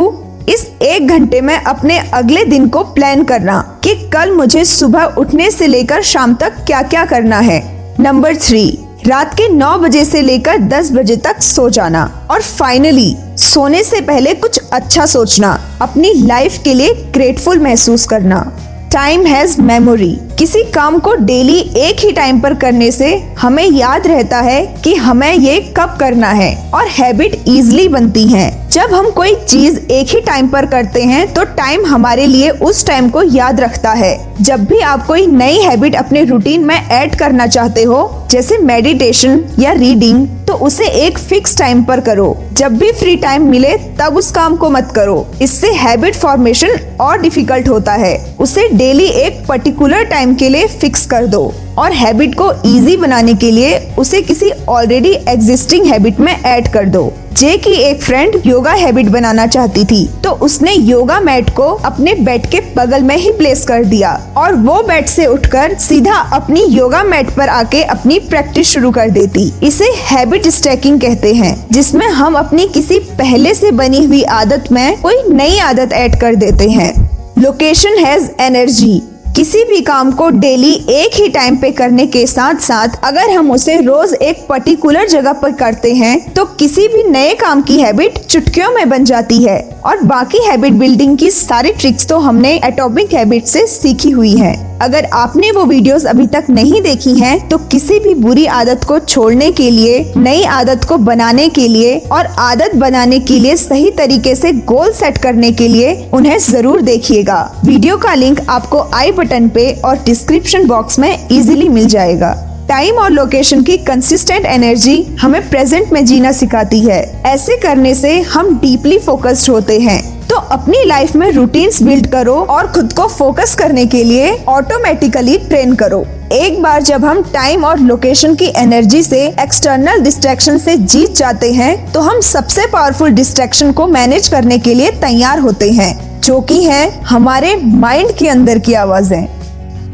इस एक घंटे में अपने अगले दिन को प्लान करना कि कल मुझे सुबह उठने से लेकर शाम तक क्या क्या करना है। नंबर थ्री रात के 9 बजे से लेकर 10 बजे तक सो जाना और फाइनली सोने से पहले कुछ अच्छा सोचना, अपनी लाइफ के लिए ग्रेटफुल महसूस करना। टाइम हैज़ मेमोरी किसी काम को डेली एक ही टाइम पर करने से हमें याद रहता है कि हमें ये कब करना है और हैबिट इजली बनती है। जब हम कोई चीज़ एक ही टाइम पर करते हैं तो टाइम हमारे लिए उस टाइम को याद रखता है। जब भी आप कोई नई हैबिट अपने रूटीन में ऐड करना चाहते हो, जैसे मेडिटेशन या रीडिंग तो उसे एक फिक्स टाइम पर करो। जब भी फ्री टाइम मिले, तब उस काम को मत करो। इससे हैबिट फॉर्मेशन और डिफ़िकल्ट होता है। उसे डेली एक पर्टिकुलर टाइम के लिए फिक्स कर दो। और हैबिट को इजी बनाने के लिए उसे किसी ऑलरेडी एग्जिस्टिंग हैबिट में ऐड कर दो। जे की एक फ्रेंड योगा हैबिट बनाना चाहती थी तो उसने योगा मैट को अपने बेड के बगल में ही प्लेस कर दिया और वो बेड से उठकर सीधा अपनी योगा मैट पर आके अपनी प्रैक्टिस शुरू कर देती। इसे हैबिट स्टैकिंग कहते हैं, जिसमें हम अपनी किसी पहले से बनी हुई आदत में कोई नई आदत ऐड कर देते हैं। लोकेशन हैज़ एनर्जी किसी भी काम को डेली एक ही टाइम पे करने के साथ साथ अगर हम उसे रोज एक पर्टिकुलर जगह पर करते हैं तो किसी भी नए काम की हैबिट चुटकियों में बन जाती है। और बाकी हैबिट बिल्डिंग की सारी ट्रिक्स तो हमने एटॉमिक हैबिट से सीखी हुई है। अगर आपने वो वीडियोस अभी तक नहीं देखी हैं, तो किसी भी बुरी आदत को छोड़ने के लिए नई आदत को बनाने के लिए और आदत बनाने के लिए सही तरीके से गोल सेट करने के लिए उन्हें ज़रूर देखिएगा। वीडियो का लिंक आपको आई बटन पे और डिस्क्रिप्शन बॉक्स में इजीली मिल जाएगा। टाइम और लोकेशन की कंसिस्टेंट एनर्जी हमें प्रेजेंट में जीना सिखाती है। ऐसे करने से हम डीपली फोकस्ड होते हैं। तो अपनी लाइफ में रूटीन्स बिल्ड करो और खुद को फोकस करने के लिए ऑटोमेटिकली ट्रेन करो। एक बार जब हम टाइम और लोकेशन की एनर्जी से एक्सटर्नल डिस्ट्रैक्शन से जीत जाते हैं तो हम सबसे पावरफुल डिस्ट्रैक्शन को मैनेज करने के लिए तैयार होते हैं, जो कि है हमारे माइंड के अंदर की आवाज़ें।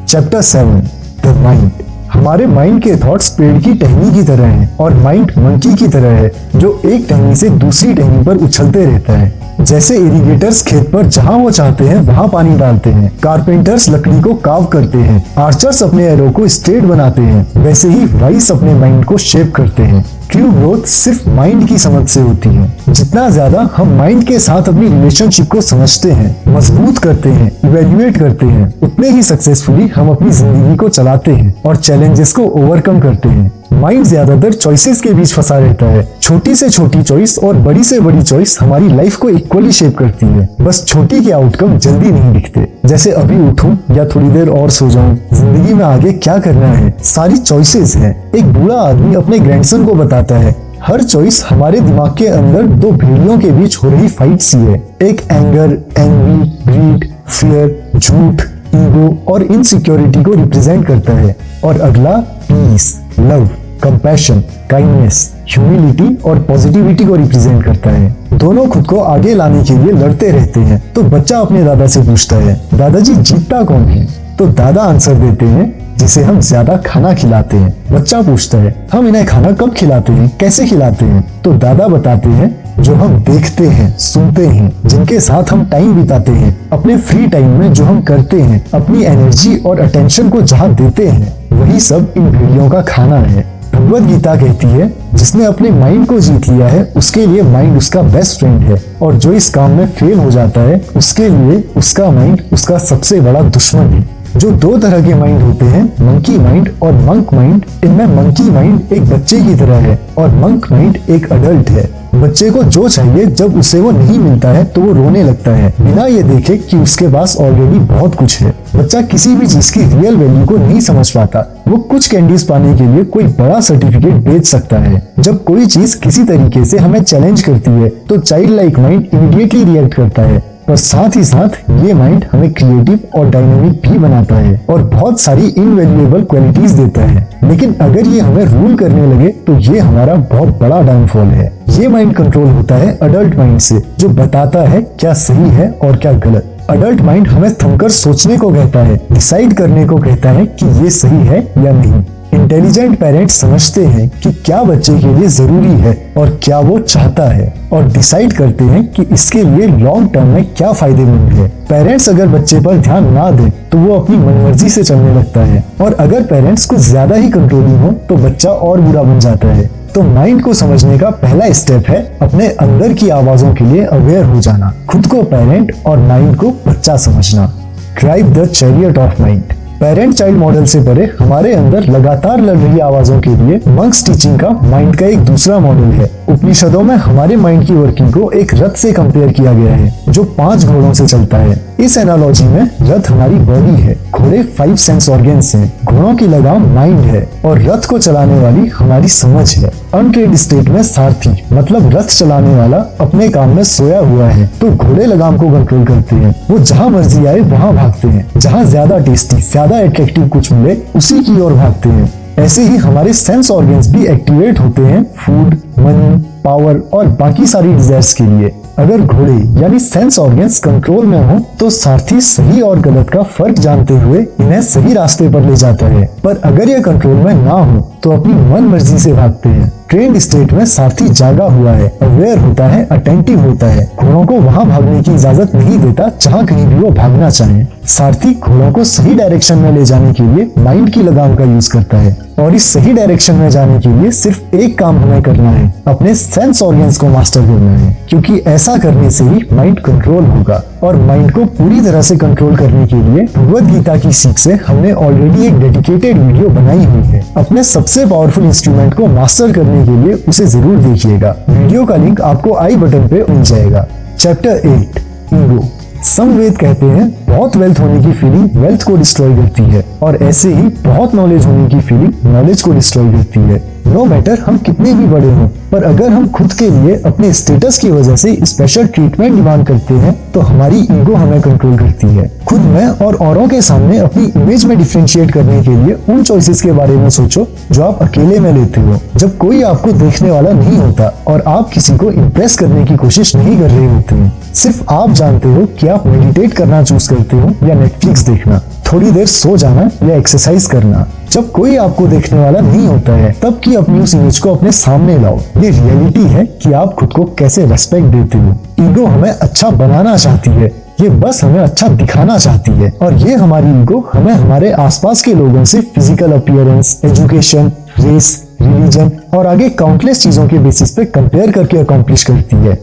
चैप्टर सेवन द माइंड हमारे माइंड के थॉट्स पेड़ की टहनी की तरह हैं और माइंड मंकी की तरह है, जो एक टहनी से दूसरी टहनी पर उछलते रहता है। जैसे इरिगेटर्स खेत पर जहाँ वो चाहते हैं, वहाँ पानी डालते हैं। कारपेंटर्स लकड़ी को काव करते हैं। आर्चर्स अपने एरो को स्ट्रेट बनाते हैं। वैसे ही वाइस अपने माइंड को शेप करते हैं। ट्रू ग्रोथ सिर्फ़ माइंड की समझ से होती है। जितना ज़्यादा हम माइंड के साथ अपनी रिलेशनशिप को समझते हैं, मज़बूत करते हैं इवेल्युएट करते हैं, उतने ही सक्सेसफुली हम अपनी ज़िंदगी को चलाते हैं और चैलेंजेस को ओवरकम करते हैं। माइंड ज़्यादातर चॉइसेस के बीच फंसा रहता है। छोटी से छोटी चॉइस और बड़ी से बड़ी चॉइस हमारी लाइफ को इक्वली शेप करती है। बस छोटी के आउटकम जल्दी नहीं दिखते। जैसे अभी उठूं या थोड़ी देर और सो जाऊँ, ज़िंदगी में आगे क्या करना है? सारी चॉइसेस हैं। एक बूढ़ा आदमी अपने ग्रैंडसन को बताता है, हर चॉइस हमारे दिमाग के अंदर दो भेड़ियों के बीच हो रही फाइट सी है। एक एंगर एंग्री ग्रीड फियर झूठ ईगो और इनसिक्योरिटी को रिप्रेजेंट करता है। और अगला peace love compassion kindness humility और पॉजिटिविटी को रिप्रेजेंट करता है। दोनों खुद को आगे लाने के लिए लड़ते रहते हैं। तो बच्चा अपने दादा से पूछता है, दादाजी, जीतता कौन है? तो दादा आंसर देते हैं जिसे हम ज़्यादा खाना खिलाते हैं। बच्चा पूछता है, हम इन्हें खाना कब खिलाते हैं? कैसे खिलाते हैं? तो दादा बताते हैं, जो हम देखते हैं, सुनते हैं, जिनके साथ हम टाइम बिताते हैं, अपने फ्री टाइम में जो हम करते हैं, अपनी एनर्जी और अटेंशन को जहाँ देते हैं, वही सब इन भेड़ियों का खाना है। भगवत गीता कहती है, जिसने अपने माइंड को जीत लिया है, उसके लिए माइंड उसका बेस्ट फ्रेंड है और जो इस काम में फेल हो जाता है, उसके लिए उसका माइंड उसका सबसे बड़ा दुश्मन है। जो दो तरह के माइंड होते हैं मंकी माइंड और मंक माइंड इनमें मंकी माइंड एक बच्चे की तरह है और मंक माइंड एक अडल्ट है। बच्चे को जो चाहिए, जब उसे वो नहीं मिलता है तो वो रोने लगता है। बिना ये देखे कि उसके पास ऑलरेडी बहुत कुछ है। बच्चा किसी भी चीज़ की रियल वैल्यू को नहीं समझ पाता। वो कुछ कैंडीज पाने के लिए कोई बड़ा सर्टिफिकेट बेच सकता है। जब कोई चीज़ किसी तरीके से हमें चैलेंज करती है तो child like mind immediately react करता है। और साथ ही साथ ये माइंड हमें क्रिएटिव और डायनेमिक भी बनाता है और बहुत सारी इनवेल्युएबल क्वालिटीज देता है। लेकिन अगर ये हमें रूल करने लगे तो ये हमारा बहुत बड़ा डाउनफॉल है। ये माइंड कंट्रोल होता है अडल्ट माइंड से, जो बताता है क्या सही है और क्या गलत। अडल्ट माइंड हमें थमकर सोचने को कहता है डिसाइड करने को कहता है कि ये सही है या नहीं। इंटेलिजेंट पेरेंट्स समझते हैं कि क्या बच्चे के लिए ज़रूरी है और क्या वो चाहता है और डिसाइड करते हैं कि इसके लिए लॉन्ग टर्म में क्या फ़ायदेमंद है। पेरेंट्स अगर बच्चे पर ध्यान ना दें तो वो अपनी मनमर्जी से चलने लगता है। और अगर पेरेंट्स को ज़्यादा ही कंट्रोलिंग हो तो बच्चा और बुरा बन जाता है। तो माइंड को समझने का पहला स्टेप है अपने अंदर की आवाजों के लिए अवेयर हो जाना। खुद को पेरेंट और माइंड को बच्चा समझना। Drive the chariot of mind parent child model से परे हमारे अंदर लगातार लड़ रही आवाजों के लिए मंक्स टीचिंग का माइंड का एक दूसरा मॉडल है। उपनिषदों में हमारे माइंड की वर्किंग को एक रथ से कंपेयर किया गया है, जो पाँच घोड़ों से चलता है। इस एनालॉजी में रथ हमारी बॉडी है। घोड़े फाइव सेंस ऑर्गेन्स हैं। घोड़ों की लगाम माइंड है और रथ को चलाने वाली हमारी समझ है। अनट्रेड स्टेट में सारथी मतलब रथ चलाने वाला अपने काम में सोया हुआ है। तो घोड़े लगाम को कंट्रोल करते हैं। वो जहाँ मर्ज़ी आए, वहाँ भागते हैं। जहाँ ज़्यादा टेस्टी ज़्यादा अट्रैक्टिव कुछ मिले, उसी की ओर भागते हैं। ऐसे ही हमारे सेंस ऑर्गेन्स भी एक्टिवेट होते हैं। फ़ूड मनी पावर और बाकी सारी डिजायर्स के लिए। अगर घोड़े, यानी सेंस ऑर्गन्स कंट्रोल में हो तो सारथी सही और गलत का फ़र्क जानते हुए इन्हें सही रास्ते पर ले जाता है। पर अगर यह कंट्रोल में ना हो तो अपनी मन मर्ज़ी से भागते हैं। ट्रेंड स्टेट में सारथी जागा हुआ है अवेयर होता है अटेंटिव होता है। घोड़ों को वहाँ भागने की इजाज़त नहीं देता, जहाँ कहीं भी वो भागना चाहे। सारथी घोड़ों को सही डायरेक्शन में ले जाने के लिए माइंड की लगाम का यूज़ करता है। और इस सही डायरेक्शन में जाने के लिए सिर्फ़ एक काम हमें करना है, अपने सेंस ऑर्गन्स को मास्टर करना है। क्योंकि ऐसा करने से ही माइंड कंट्रोल होगा। और माइंड को पूरी तरह से कंट्रोल करने के लिए भगवत गीता की सीख से हमने ऑलरेडी एक डेडिकेटेड वीडियो बनाई हुई है। अपने सबसे पावरफुल इंस्ट्रूमेंट को मास्टर करने के लिए उसे ज़रूर देखिएगा। वीडियो का लिंक आपको आई बटन पे मिल जाएगा। चैप्टर एट ईगो संवेद कहते हैं बहुत वेल्थ होने की फीलिंग वेल्थ को डिस्ट्रॉय करती है। और ऐसे ही बहुत नॉलेज होने की फीलिंग नॉलेज को डिस्ट्रॉय करती है। नो no मैटर हम कितने भी बड़े हों, पर अगर हम खुद के लिए अपने स्टेटस की वजह से स्पेशल ट्रीटमेंट डिमांड करते हैं तो हमारी ईगो हमें कंट्रोल करती है। खुद में और औरों के सामने अपनी इमेज में डिफ्रेंशिएट करने के लिए उन चॉइसेस के बारे में सोचो, जो आप अकेले में लेते हो। जब कोई आपको देखने वाला नहीं होता और आप किसी को इम्प्रेस करने की कोशिश नहीं कर रहे होते, सिर्फ़ आप जानते हो कि आप मेडिटेट करना चूज़ करते हो या नेटफ्लिक्स देखना। थोड़ी देर सो जाना या एक्सरसाइज करना। जब कोई आपको देखने वाला नहीं होता है, तब की अपनी उस इमेज को अपने सामने लाओ। ये रियलिटी है कि आप खुद को कैसे रेस्पेक्ट देते हो। ईगो हमें अच्छा बनाना चाहती है। ये बस हमें अच्छा दिखाना चाहती है। और ये हमारी ईगो हमें हमारे आसपास के लोगों से physical appearance education race religion और आगे काउंटलेस चीज़ों के बेसिस पे कंपेयर करके अकॉम्प्लिश करती है।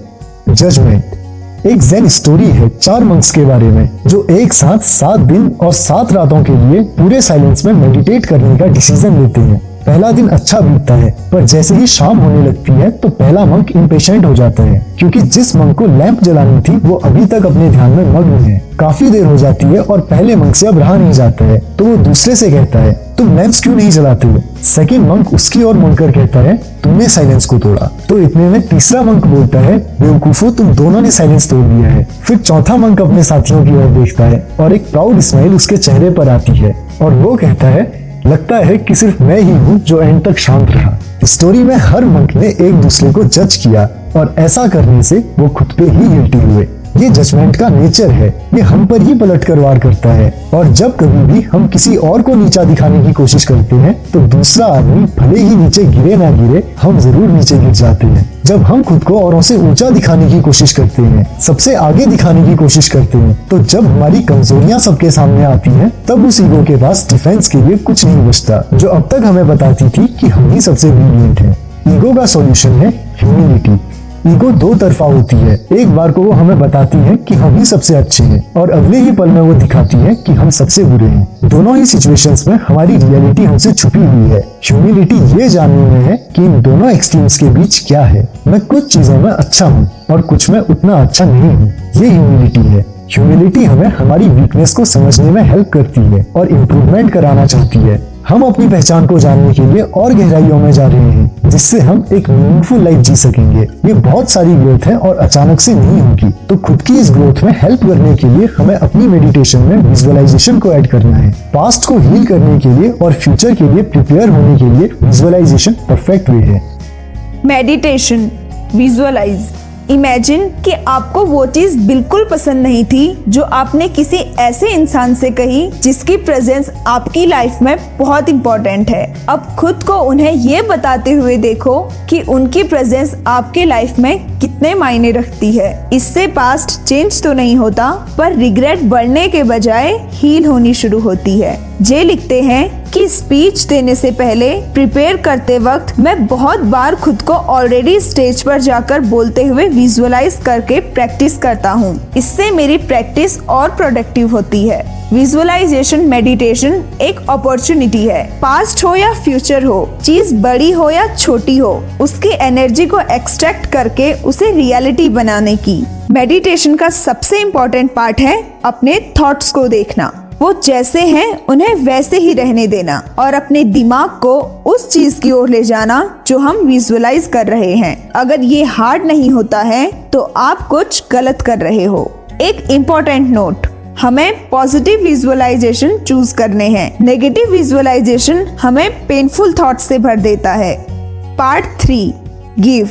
जजमेंट एक जेन स्टोरी है चार मंक्स के बारे में, जो एक साथ सात दिन और सात रातों के लिए पूरे साइलेंस में मेडिटेट करने का डिसीज़न लेते हैं। पहला दिन अच्छा बीतता है, पर जैसे ही शाम होने लगती है तो पहला मंक इम्पेशेंट हो जाता है, क्योंकि जिस मंक को लैंप जलानी थी, वो अभी तक अपने ध्यान में मग्न है। काफ़ी देर हो जाती है और पहले मंक से अब रहा नहीं जाता है तो वो दूसरे से कहता है, तुम लैंप्स क्यों नहीं जलाते हो? सेकेंड मंक उसकी ओर मुड़कर कहता है, तुमने साइलेंस को तोड़ा। तो इतने में तीसरा मंक बोलता है, बेवकूफो, तुम दोनों ने साइलेंस तोड़ दिया है। फिर चौथा मंक अपने साथियों की ओर देखता है, और एक प्राउड स्माइल उसके चेहरे पर आती है, और वो कहता है लगता है कि सिर्फ़ मैं ही हूँ जो एंड तक शांत रहा। स्टोरी में हर मंक ने एक दूसरे को जज किया और ऐसा करने से वो खुद पे ही गिल्टी हुए। ये जजमेंट का नेचर है। ये हम पर ही पलट कर वार करता है। और जब कभी भी हम किसी और को नीचा दिखाने की कोशिश करते हैं तो दूसरा आदमी भले ही नीचे गिरे ना गिरे, हम ज़रूर नीचे गिर जाते हैं। जब हम खुद को औरों से ऊँचा दिखाने की कोशिश करते हैं, सबसे आगे दिखाने की कोशिश करते हैं तो जब हमारी कमजोरियाँ सबके सामने आती हैं, तब उस ईगो के पास डिफेंस के लिए कुछ नहीं बचता, जो अब तक हमें बताती थी कि हम ही सबसे ब्रिलियंट हैं। ईगो का सॉल्यूशन है ह्यूमिलिटी ईगो दो तरफा होती है। एक बार को वो हमें बताती है कि हम ही सबसे अच्छे हैं और अगले ही पल में वो दिखाती है कि हम सबसे बुरे हैं। दोनों ही सिचुएशंस में हमारी रियलिटी हमसे छुपी हुई है। ह्यूमिलिटी ये जानने में है कि इन दोनों एक्सट्रीम्स के बीच क्या है। मैं कुछ चीज़ों में अच्छा हूँ और कुछ में उतना अच्छा नहीं हूँ। ये ह्यूमिलिटी है। ह्यूमिलिटी हमें हमारी वीकनेस को समझने में हेल्प करती है और इम्प्रूवमेंट कराना चाहती है। हम अपनी पहचान को जानने के लिए और गहराइयों में जा रहे हैं, जिससे हम एक मीनिंगफुल लाइफ जी सकेंगे। ये बहुत सारी ग्रोथ है और अचानक से नहीं होगी। तो खुद की इस ग्रोथ में हेल्प करने के लिए हमें अपनी मेडिटेशन में विजुअलाइजेशन को ऐड करना है। पास्ट को हील करने के लिए और फ्यूचर के लिए प्रिपेयर होने के लिए विजुअलाइजेशन परफेक्ट वे है। मेडिटेशन विजुअलाइज इमेजिन कि आपको वो चीज़ बिल्कुल पसंद नहीं थी जो आपने किसी ऐसे इंसान से कही जिसकी प्रेजेंस आपकी लाइफ में बहुत इंपॉर्टेंट है। अब खुद को उन्हें ये बताते हुए देखो कि उनकी प्रेजेंस आपके लाइफ में कितने मायने रखती है। इससे पास्ट चेंज तो नहीं होता, पर रिग्रेट बढ़ने के बजाय हील होनी शुरू होती है। जे लिखते हैं कि स्पीच देने से पहले प्रिपेयर करते वक्त मैं बहुत बार खुद को ऑलरेडी स्टेज पर जाकर बोलते हुए विजुअलाइज करके प्रैक्टिस करता हूँ। इससे मेरी प्रैक्टिस और प्रोडक्टिव होती है। विजुअलाइजेशन मेडिटेशन एक अपॉर्चुनिटी है। पास्ट हो या फ्यूचर हो, चीज़ बड़ी हो या छोटी हो, उसकी एनर्जी को एक्सट्रैक्ट करके उसे रियलिटी बनाने की। मेडिटेशन का सबसे इम्पोर्टेंट पार्ट है अपने थॉट्स को देखना। वो जैसे हैं, उन्हें वैसे ही रहने देना और अपने दिमाग को उस चीज़ की ओर ले जाना जो हम विजुअलाइज कर रहे हैं। अगर ये हार्ड नहीं होता है तो आप कुछ गलत कर रहे हो। एक इम्पोर्टेंट नोट हमें पॉजिटिव विजुअलाइजेशन चूज़ करने हैं। नेगेटिव विजुअलाइजेशन हमें पेनफुल थॉट से भर देता है। Part three give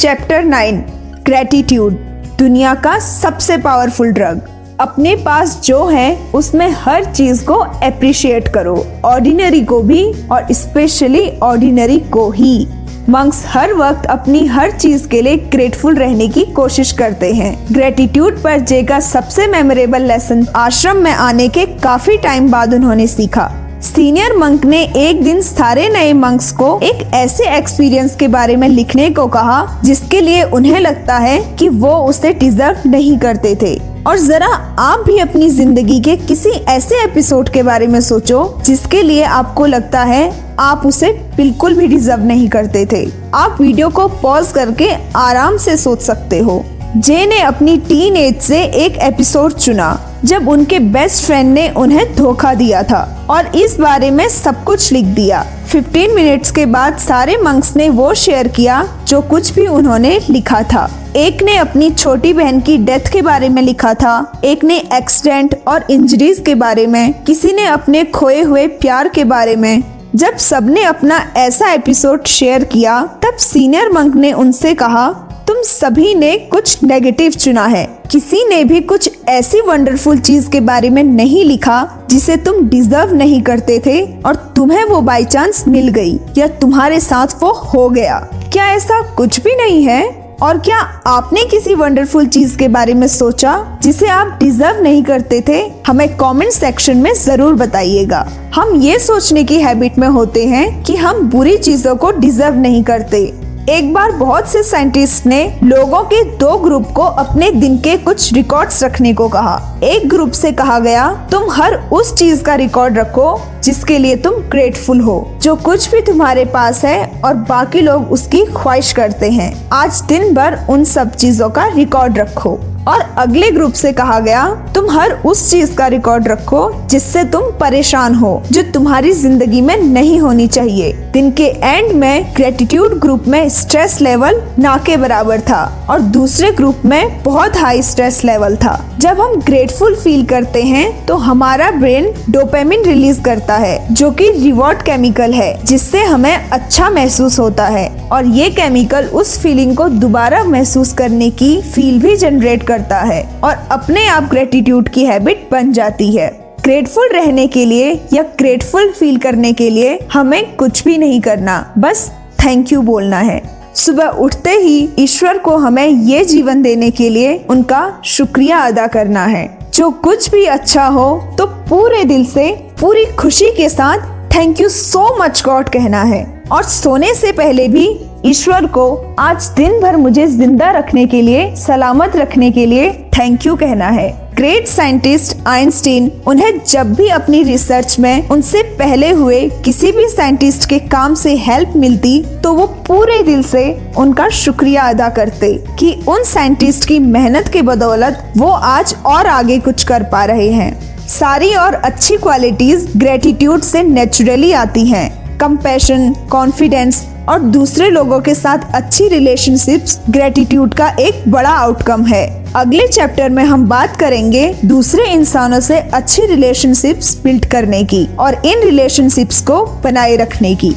chapter nine gratitude दुनिया का सबसे पावरफुल ड्रग अपने पास जो है, उसमें हर चीज़ को अप्रिशिएट करो। ऑर्डिनरी को भी और स्पेशली ऑर्डिनरी को ही। मंक्स हर वक्त अपनी हर चीज़ के लिए ग्रेटफुल रहने की कोशिश करते हैं। ग्रेटिट्यूड पर जे का सबसे मेमोरेबल लेसन आश्रम में आने के काफ़ी टाइम बाद उन्होंने सीखा। सीनियर मंक ने एक दिन सारे नए मंक्स को एक ऐसे एक्सपीरियंस के बारे में लिखने को कहा, जिसके लिए उन्हें लगता है कि वो उसे डिजर्व नहीं करते थे। और जरा आप भी अपनी ज़िंदगी के किसी ऐसे एपिसोड के बारे में सोचो, जिसके लिए आपको लगता है आप उसे बिल्कुल भी डिजर्व नहीं करते थे। आप वीडियो को पॉज करके आराम से सोच सकते हो। जे ने अपनी टीन एज से एक एपिसोड चुना, जब उनके बेस्ट फ्रेंड ने उन्हें धोखा दिया था और इस बारे में सब कुछ लिख दिया। 15 मिनट्स के बाद सारे मंक्स ने वो शेयर किया, जो कुछ भी उन्होंने लिखा था। एक ने अपनी छोटी बहन की डेथ के बारे में लिखा था, एक ने एक्सीडेंट और इंजरीज के बारे में, किसी ने अपने खोए हुए प्यार के बारे में। जब सबने अपना ऐसा एपिसोड शेयर किया, तब सीनियर मंक ने उनसे कहा तुम सभी ने कुछ नेगेटिव चुना है। किसी ने भी कुछ ऐसी वंडरफुल चीज़ के बारे में नहीं लिखा जिसे तुम डिजर्व नहीं करते थे और तुम्हें वो बाई चांस मिल गई या तुम्हारे साथ वो हो गया। क्या ऐसा कुछ भी नहीं है? और क्या आपने किसी वंडरफुल चीज़ के बारे में सोचा जिसे आप डिजर्व नहीं करते थे? हमें कमेंट सेक्शन में ज़रूर बताइएगा। हम ये सोचने की हैबिट में होते हैं कि हम बुरी चीज़ों को डिजर्व नहीं करते। एक बार बहुत से साइंटिस्ट ने लोगों के दो ग्रुप को अपने दिन के कुछ रिकॉर्ड्स रखने को कहा। एक ग्रुप से कहा गया, तुम हर उस चीज़ का रिकॉर्ड रखो जिसके लिए तुम ग्रेटफुल हो, जो कुछ भी तुम्हारे पास है और बाकी लोग उसकी ख्वाहिश करते हैं। आज दिन भर उन सब चीज़ों का रिकॉर्ड रखो। और अगले ग्रुप से कहा गया, तुम हर उस चीज़ का रिकॉर्ड रखो जिससे तुम परेशान हो, जो तुम्हारी ज़िंदगी में नहीं होनी चाहिए। दिन के एंड में ग्रेटिट्यूड ग्रुप में स्ट्रेस लेवल ना के बराबर था और दूसरे ग्रुप में बहुत हाई स्ट्रेस लेवल था। जब हम ग्रेटफुल फील करते हैं तो हमारा ब्रेन डोपेमिन रिलीज़ करता है, जो कि रिवॉर्ड केमिकल है, जिससे हमें अच्छा महसूस होता है। और ये केमिकल उस फीलिंग को दोबारा महसूस करने की फील भी जनरेट करता है और अपने आप ग्रेटिट्यूड की हैबिट बन जाती है। ग्रेटफुल रहने के लिए या ग्रेटफुल फील करने के लिए हमें कुछ भी नहीं करना, बस थैंक यू बोलना है। सुबह उठते ही ईश्वर को हमें ये जीवन देने के लिए उनका शुक्रिया अदा करना है। जो कुछ भी अच्छा हो तो पूरे दिल से, पूरी खुशी के साथ thank you so much God कहना है। और सोने से पहले भी ईश्वर को आज दिन भर मुझे ज़िंदा रखने के लिए, सलामत रखने के लिए थैंक यू कहना है। ग्रेट साइंटिस्ट आइंस्टीन उन्हें जब भी अपनी रिसर्च में उनसे पहले हुए किसी भी साइंटिस्ट के काम से हेल्प मिलती तो वो पूरे दिल से उनका शुक्रिया अदा करते कि उन साइंटिस्ट की मेहनत के बदौलत वो आज और आगे कुछ कर पा रहे हैं। सारी और अच्छी क्वालिटीज ग्रेटिट्यूड से नेचुरली आती हैं। कंपैशन कॉन्फिडेंस और दूसरे लोगों के साथ अच्छी रिलेशनशिप्स ग्रेटिट्यूड का एक बड़ा आउटकम है। अगले चैप्टर में हम बात करेंगे दूसरे इंसानों से अच्छी रिलेशनशिप्स बिल्ड करने की और इन रिलेशनशिप्स को बनाए रखने की।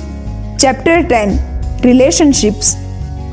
चैप्टर टेन रिलेशनशिप्स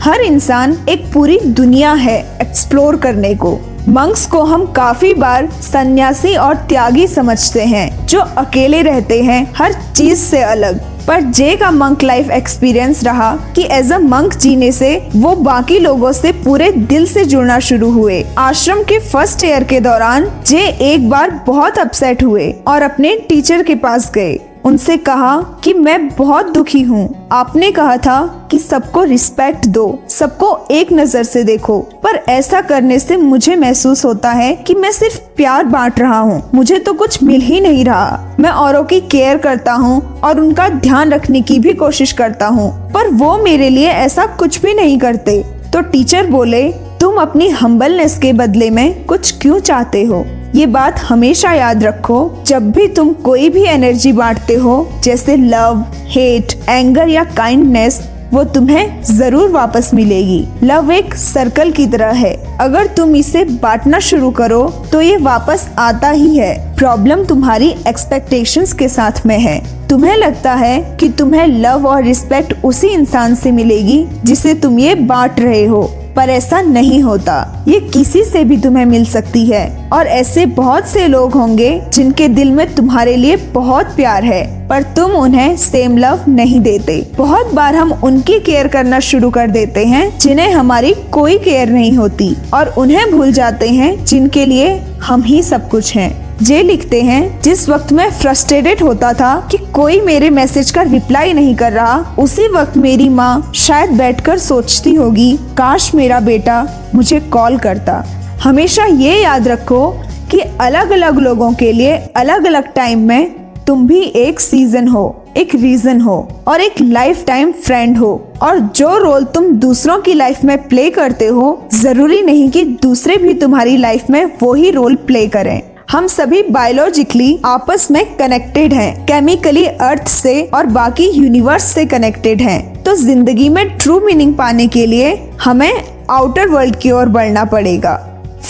हर इंसान एक पूरी दुनिया है एक्सप्लोर करने को। मंक्स को हम काफ़ी बार सन्यासी और त्यागी समझते हैं, जो अकेले रहते हैं, हर चीज़ से अलग। पर जे का मंक लाइफ एक्सपीरियंस रहा कि एज अ मंक जीने से वो बाकी लोगों से पूरे दिल से जुड़ना शुरू हुए। आश्रम के फ़र्स्ट ईयर के दौरान जे एक बार बहुत अपसेट हुए और अपने टीचर के पास गए। उनसे कहा कि मैं बहुत दुखी हूँ। आपने कहा था कि सबको रिस्पेक्ट दो, सबको एक नज़र से देखो। पर ऐसा करने से मुझे महसूस होता है कि मैं सिर्फ़ प्यार बांट रहा हूँ। मुझे तो कुछ मिल ही नहीं रहा। मैं औरों की केयर करता हूँ और उनका ध्यान रखने की भी कोशिश करता हूँ। पर वो मेरे लिए ऐसा कुछ भी नहीं करते। तो टीचर बोले, तुम अपनी हम्बलनेस के बदले में कुछ क्यों चाहते हो? ये बात हमेशा याद रखो, जब भी तुम कोई भी एनर्जी बांटते हो, जैसे लव हेट एंगर या काइंडनेस वो तुम्हें ज़रूर वापस मिलेगी। लव एक सर्कल की तरह है। अगर तुम इसे बांटना शुरू करो तो ये वापस आता ही है। प्रॉब्लम तुम्हारी एक्सपेक्टेशंस के साथ में है। तुम्हें लगता है कि तुम्हें लव और रिस्पेक्ट उसी इंसान से मिलेगी, जिसे तुम ये बांट रहे हो। पर ऐसा नहीं होता। ये किसी से भी तुम्हें मिल सकती है। और ऐसे बहुत से लोग होंगे जिनके दिल में तुम्हारे लिए बहुत प्यार है, पर तुम उन्हें सेम लव नहीं देते। बहुत बार हम उनकी केयर करना शुरू कर देते हैं, जिन्हें हमारी कोई केयर नहीं होती, और उन्हें भूल जाते हैं, जिनके लिए हम ही सब कुछ हैं। जे लिखते हैं, जिस वक्त मैं फ्रस्ट्रेटेड होता था कि कोई मेरे मैसेज का रिप्लाई नहीं कर रहा, उसी वक्त मेरी माँ शायद बैठकर सोचती होगी, काश मेरा बेटा मुझे कॉल करता। हमेशा ये याद रखो कि अलग अलग लोगों के लिए अलग अलग टाइम में तुम भी एक सीज़न हो, एक रीजन हो और एक लाइफ टाइम फ्रेंड हो। और जो रोल तुम दूसरों की लाइफ में प्ले करते हो, ज़रूरी नहीं कि दूसरे भी तुम्हारी लाइफ में वो ही रोल प्ले करें। हम सभी बायोलॉजिकली आपस में कनेक्टेड हैं, केमिकली अर्थ से और बाकी यूनिवर्स से कनेक्टेड हैं। तो ज़िंदगी में ट्रू मीनिंग पाने के लिए हमें आउटर वर्ल्ड की ओर बढ़ना पड़ेगा।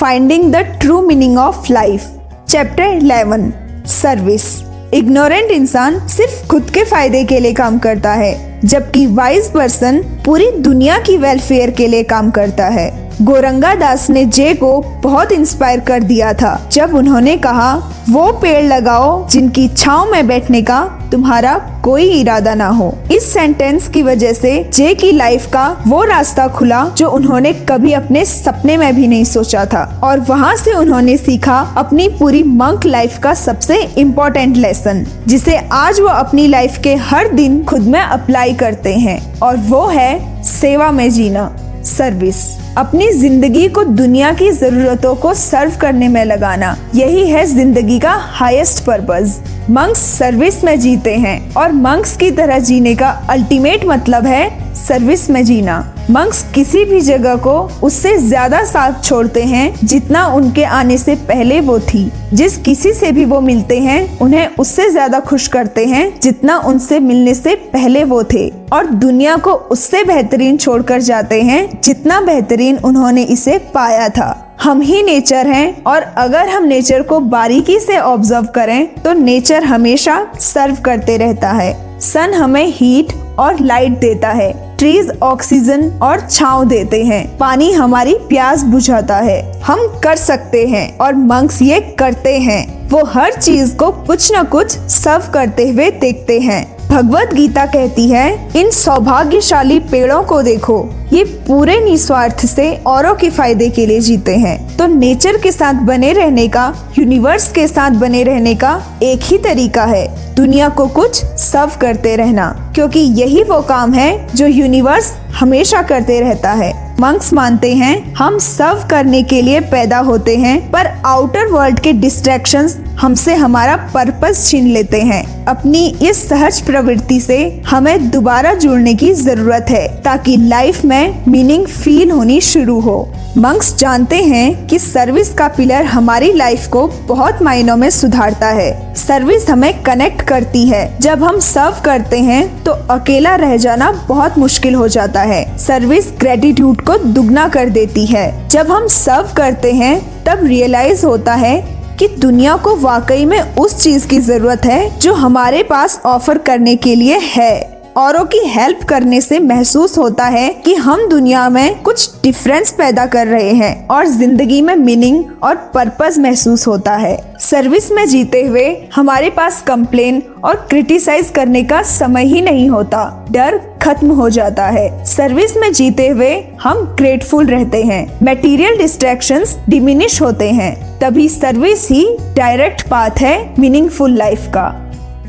Finding the true meaning of life chapter 11 service ignorant इंसान सिर्फ़ खुद के फ़ायदे के लिए काम करता है जबकि वाइज पर्सन पूरी दुनिया की वेलफेयर के लिए काम करता है। गोरंगा दास ने जे को बहुत इंस्पायर कर दिया था। जब उन्होंने कहा, वो पेड़ लगाओ जिनकी छाव में बैठने का तुम्हारा कोई इरादा ना हो। इस सेंटेंस की वजह से जे की लाइफ का वो रास्ता खुला जो उन्होंने कभी अपने सपने में भी नहीं सोचा था। और वहाँ से उन्होंने सीखा अपनी पूरी मंक लाइफ का सबसे इम्पोर्टेंट लेसन जिसे आज वो अपनी लाइफ के हर दिन खुद में अप्लाई करते हैं। और वो है सेवा में जीना सर्विस अपनी ज़िंदगी को दुनिया की जरूरतों को सर्व करने में लगाना। यही है ज़िंदगी का हाईएस्ट पर्पज मंक्स सर्विस में जीते हैं और मंक्स की तरह जीने का अल्टीमेट मतलब है सर्विस में जीना। मंक्स किसी भी जगह को उससे ज़्यादा साथ छोड़ते हैं जितना उनके आने से पहले वो थी। जिस किसी से भी वो मिलते हैं, उन्हें उससे ज़्यादा खुश करते हैं जितना उनसे मिलने से पहले वो थे। और दुनिया को उससे बेहतरीन छोड़कर जाते हैं जितना बेहतरीन उन्होंने इसे पाया था। हम ही नेचर हैं और अगर हम नेचर को बारीकी से ऑब्ज़र्व करें तो नेचर हमेशा सर्व करते रहता है। सन हमें हीट और लाइट देता है। ट्रीज ऑक्सीजन और छाव देते हैं। पानी हमारी प्यास बुझाता है। हम कर सकते हैं और मंक्स ये करते हैं। वो हर चीज़ को कुछ न कुछ सर्व करते हुए देखते हैं। भगवत गीता कहती है, इन सौभाग्यशाली पेड़ों को देखो। ये पूरे निस्वार्थ से औरों के फ़ायदे के लिए जीते हैं। तो नेचर के साथ बने रहने का, यूनिवर्स के साथ बने रहने का एक ही तरीका है। दुनिया को कुछ सर्व करते रहना, क्योंकि यही वो काम है जो यूनिवर्स हमेशा करते रहता है। मंक्स मानते हैं, हम सर्व करने के लिए पैदा होते हैं, पर आउटर वर्ल्ड के डिस्ट्रैक्शंस हमसे हमारा पर्पस छीन लेते हैं। अपनी इस सहज प्रवृत्ति से हमें दोबारा जुड़ने की ज़रूरत है, ताकि लाइफ में मीनिंग फील होनी शुरू हो। मंक्स जानते हैं कि सर्विस का पिलर हमारी लाइफ को बहुत मायनों में सुधारता है। सर्विस हमें कनेक्ट करती है। जब हम सर्व करते हैं तो अकेला रह जाना बहुत मुश्किल हो जाता है। सर्विस ग्रेटिट्यूड को दुगना कर देती है। जब हम सर्व करते हैं, तब रियलाइज़ होता है कि दुनिया को वाकई में उस चीज़ की ज़रूरत है जो हमारे पास ऑफ़र करने के लिए है। औरों की हेल्प करने से महसूस होता है कि हम दुनिया में कुछ डिफरेंस पैदा कर रहे हैं और ज़िंदगी में मीनिंग और पर्पस महसूस होता है। सर्विस में जीते हुए हमारे पास कंप्लेन और क्रिटिसाइज करने का समय ही नहीं होता। डर खत्म हो जाता है। सर्विस में जीते हुए हम ग्रेटफुल रहते हैं। मटेरियल डिस्ट्रैक्शंस डिमिनिश होते हैं। तभी सर्विस ही डायरेक्ट पाथ है मीनिंगफुल लाइफ का।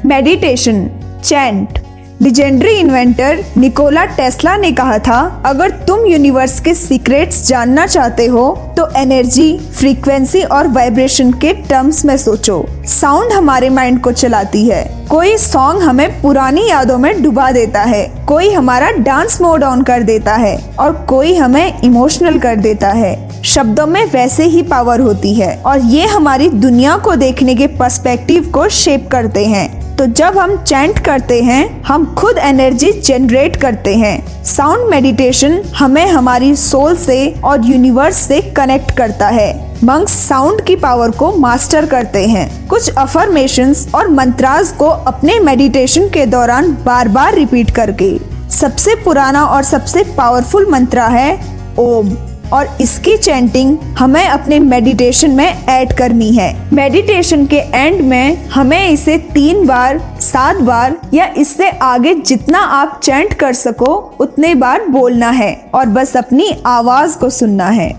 Meditation chant legendary inventor Nikola Tesla ने कहा था, अगर तुम यूनिवर्स के सीक्रेट्स जानना चाहते हो तो एनर्जी फ्रीक्वेंसी और वाइब्रेशन के टर्म्स में सोचो। साउंड हमारे माइंड को चलाती है। कोई सॉन्ग हमें पुरानी यादों में डुबा देता है। कोई हमारा डांस मोड ऑन कर देता है और कोई हमें इमोशनल कर देता है। शब्दों में वैसे ही पावर होती है और ये हमारी दुनिया को देखने के पर्सपेक्टिव को शेप करते हैं। तो जब हम चैंट करते हैं, हम खुद एनर्जी जनरेट करते हैं। साउंड मेडिटेशन हमें हमारी सोल से और यूनिवर्स से कनेक्ट करता है। मंक्स साउंड की पावर को मास्टर करते हैं। कुछ अफर्मेशन और मंत्रास को अपने मेडिटेशन के दौरान बार बार रिपीट करके। सबसे पुराना और सबसे पावरफुल मंत्रा है, ओम। और इसकी चैंटिंग हमें अपने मेडिटेशन में ऐड करनी है। मेडिटेशन के एंड में हमें इसे तीन बार, सात बार या इससे आगे जितना आप चैंट कर सको, उतने बार बोलना है और बस अपनी आवाज़ को सुनना है।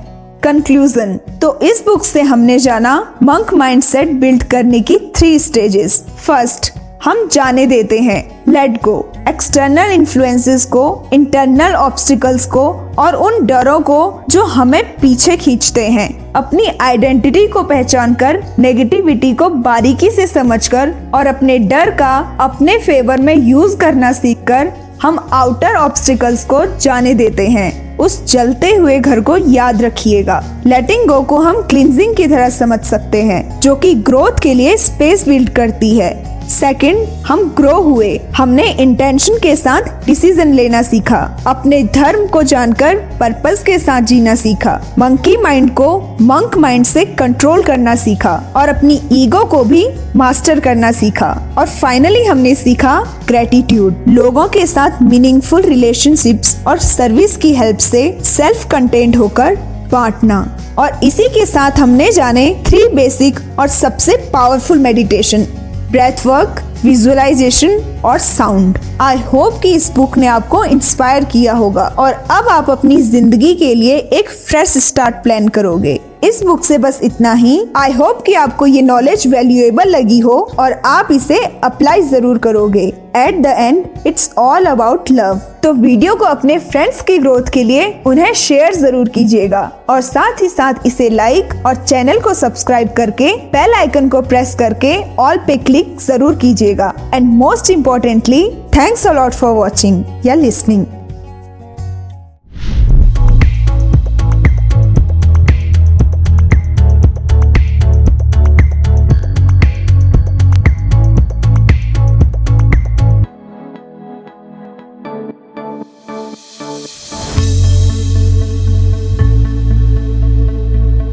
कंक्लूजन तो इस बुक से हमने जाना मंक माइंडसेट बिल्ड करने की थ्री स्टेजेस फ़र्स्ट हम जाने देते हैं लेट गो एक्सटर्नल इन्फ्लुएंसेस को इंटरनल ऑब्स्टिकल्स को और उन डरों को जो हमें पीछे खींचते हैं। अपनी आइडेंटिटी को पहचान कर नेगेटिविटी को बारीकी से समझकर और अपने डर का अपने फेवर में यूज़ करना सीखकर हम आउटर ऑब्स्टिकल्स को जाने देते हैं। उस जलते हुए घर को याद रखिएगा। लेटिंग गो को हम क्लिनजिंग की तरह समझ सकते हैं, जो कि ग्रोथ के लिए स्पेस बिल्ड करती है। सेकंड हम ग्रो हुए। हमने इंटेंशन के साथ डिसीज़न लेना सीखा। अपने धर्म को जानकर पर्पस के साथ जीना सीखा। मंकी माइंड को मंक माइंड से कंट्रोल करना सीखा और अपनी ईगो को भी मास्टर करना सीखा। और फाइनली हमने सीखा ग्रेटिट्यूड लोगों के साथ मीनिंगफुल रिलेशनशिप्स और सर्विस की हेल्प से सेल्फ कंटेंट होकर बांटना। और इसी के साथ हमने जाने थ्री बेसिक और सबसे powerful meditation breath work visualization और साउंड आई होप कि इस बुक ने आपको इंस्पायर किया होगा और अब आप अपनी ज़िंदगी के लिए एक फ्रेश स्टार्ट प्लान करोगे। इस बुक से बस इतना ही। आई होप कि आपको ये नॉलेज वैल्यूएबल लगी हो और आप इसे अप्लाई ज़रूर करोगे। At the end it's all about love तो वीडियो को अपने फ्रेंड्स की ग्रोथ के लिए उन्हें शेयर ज़रूर कीजिएगा। और साथ ही साथ इसे लाइक और चैनल को सब्सक्राइब करके बेल आइकन को प्रेस करके ऑल पे क्लिक ज़रूर कीजिएगा। And most importantly thanks a lot for watching या लिसनिंग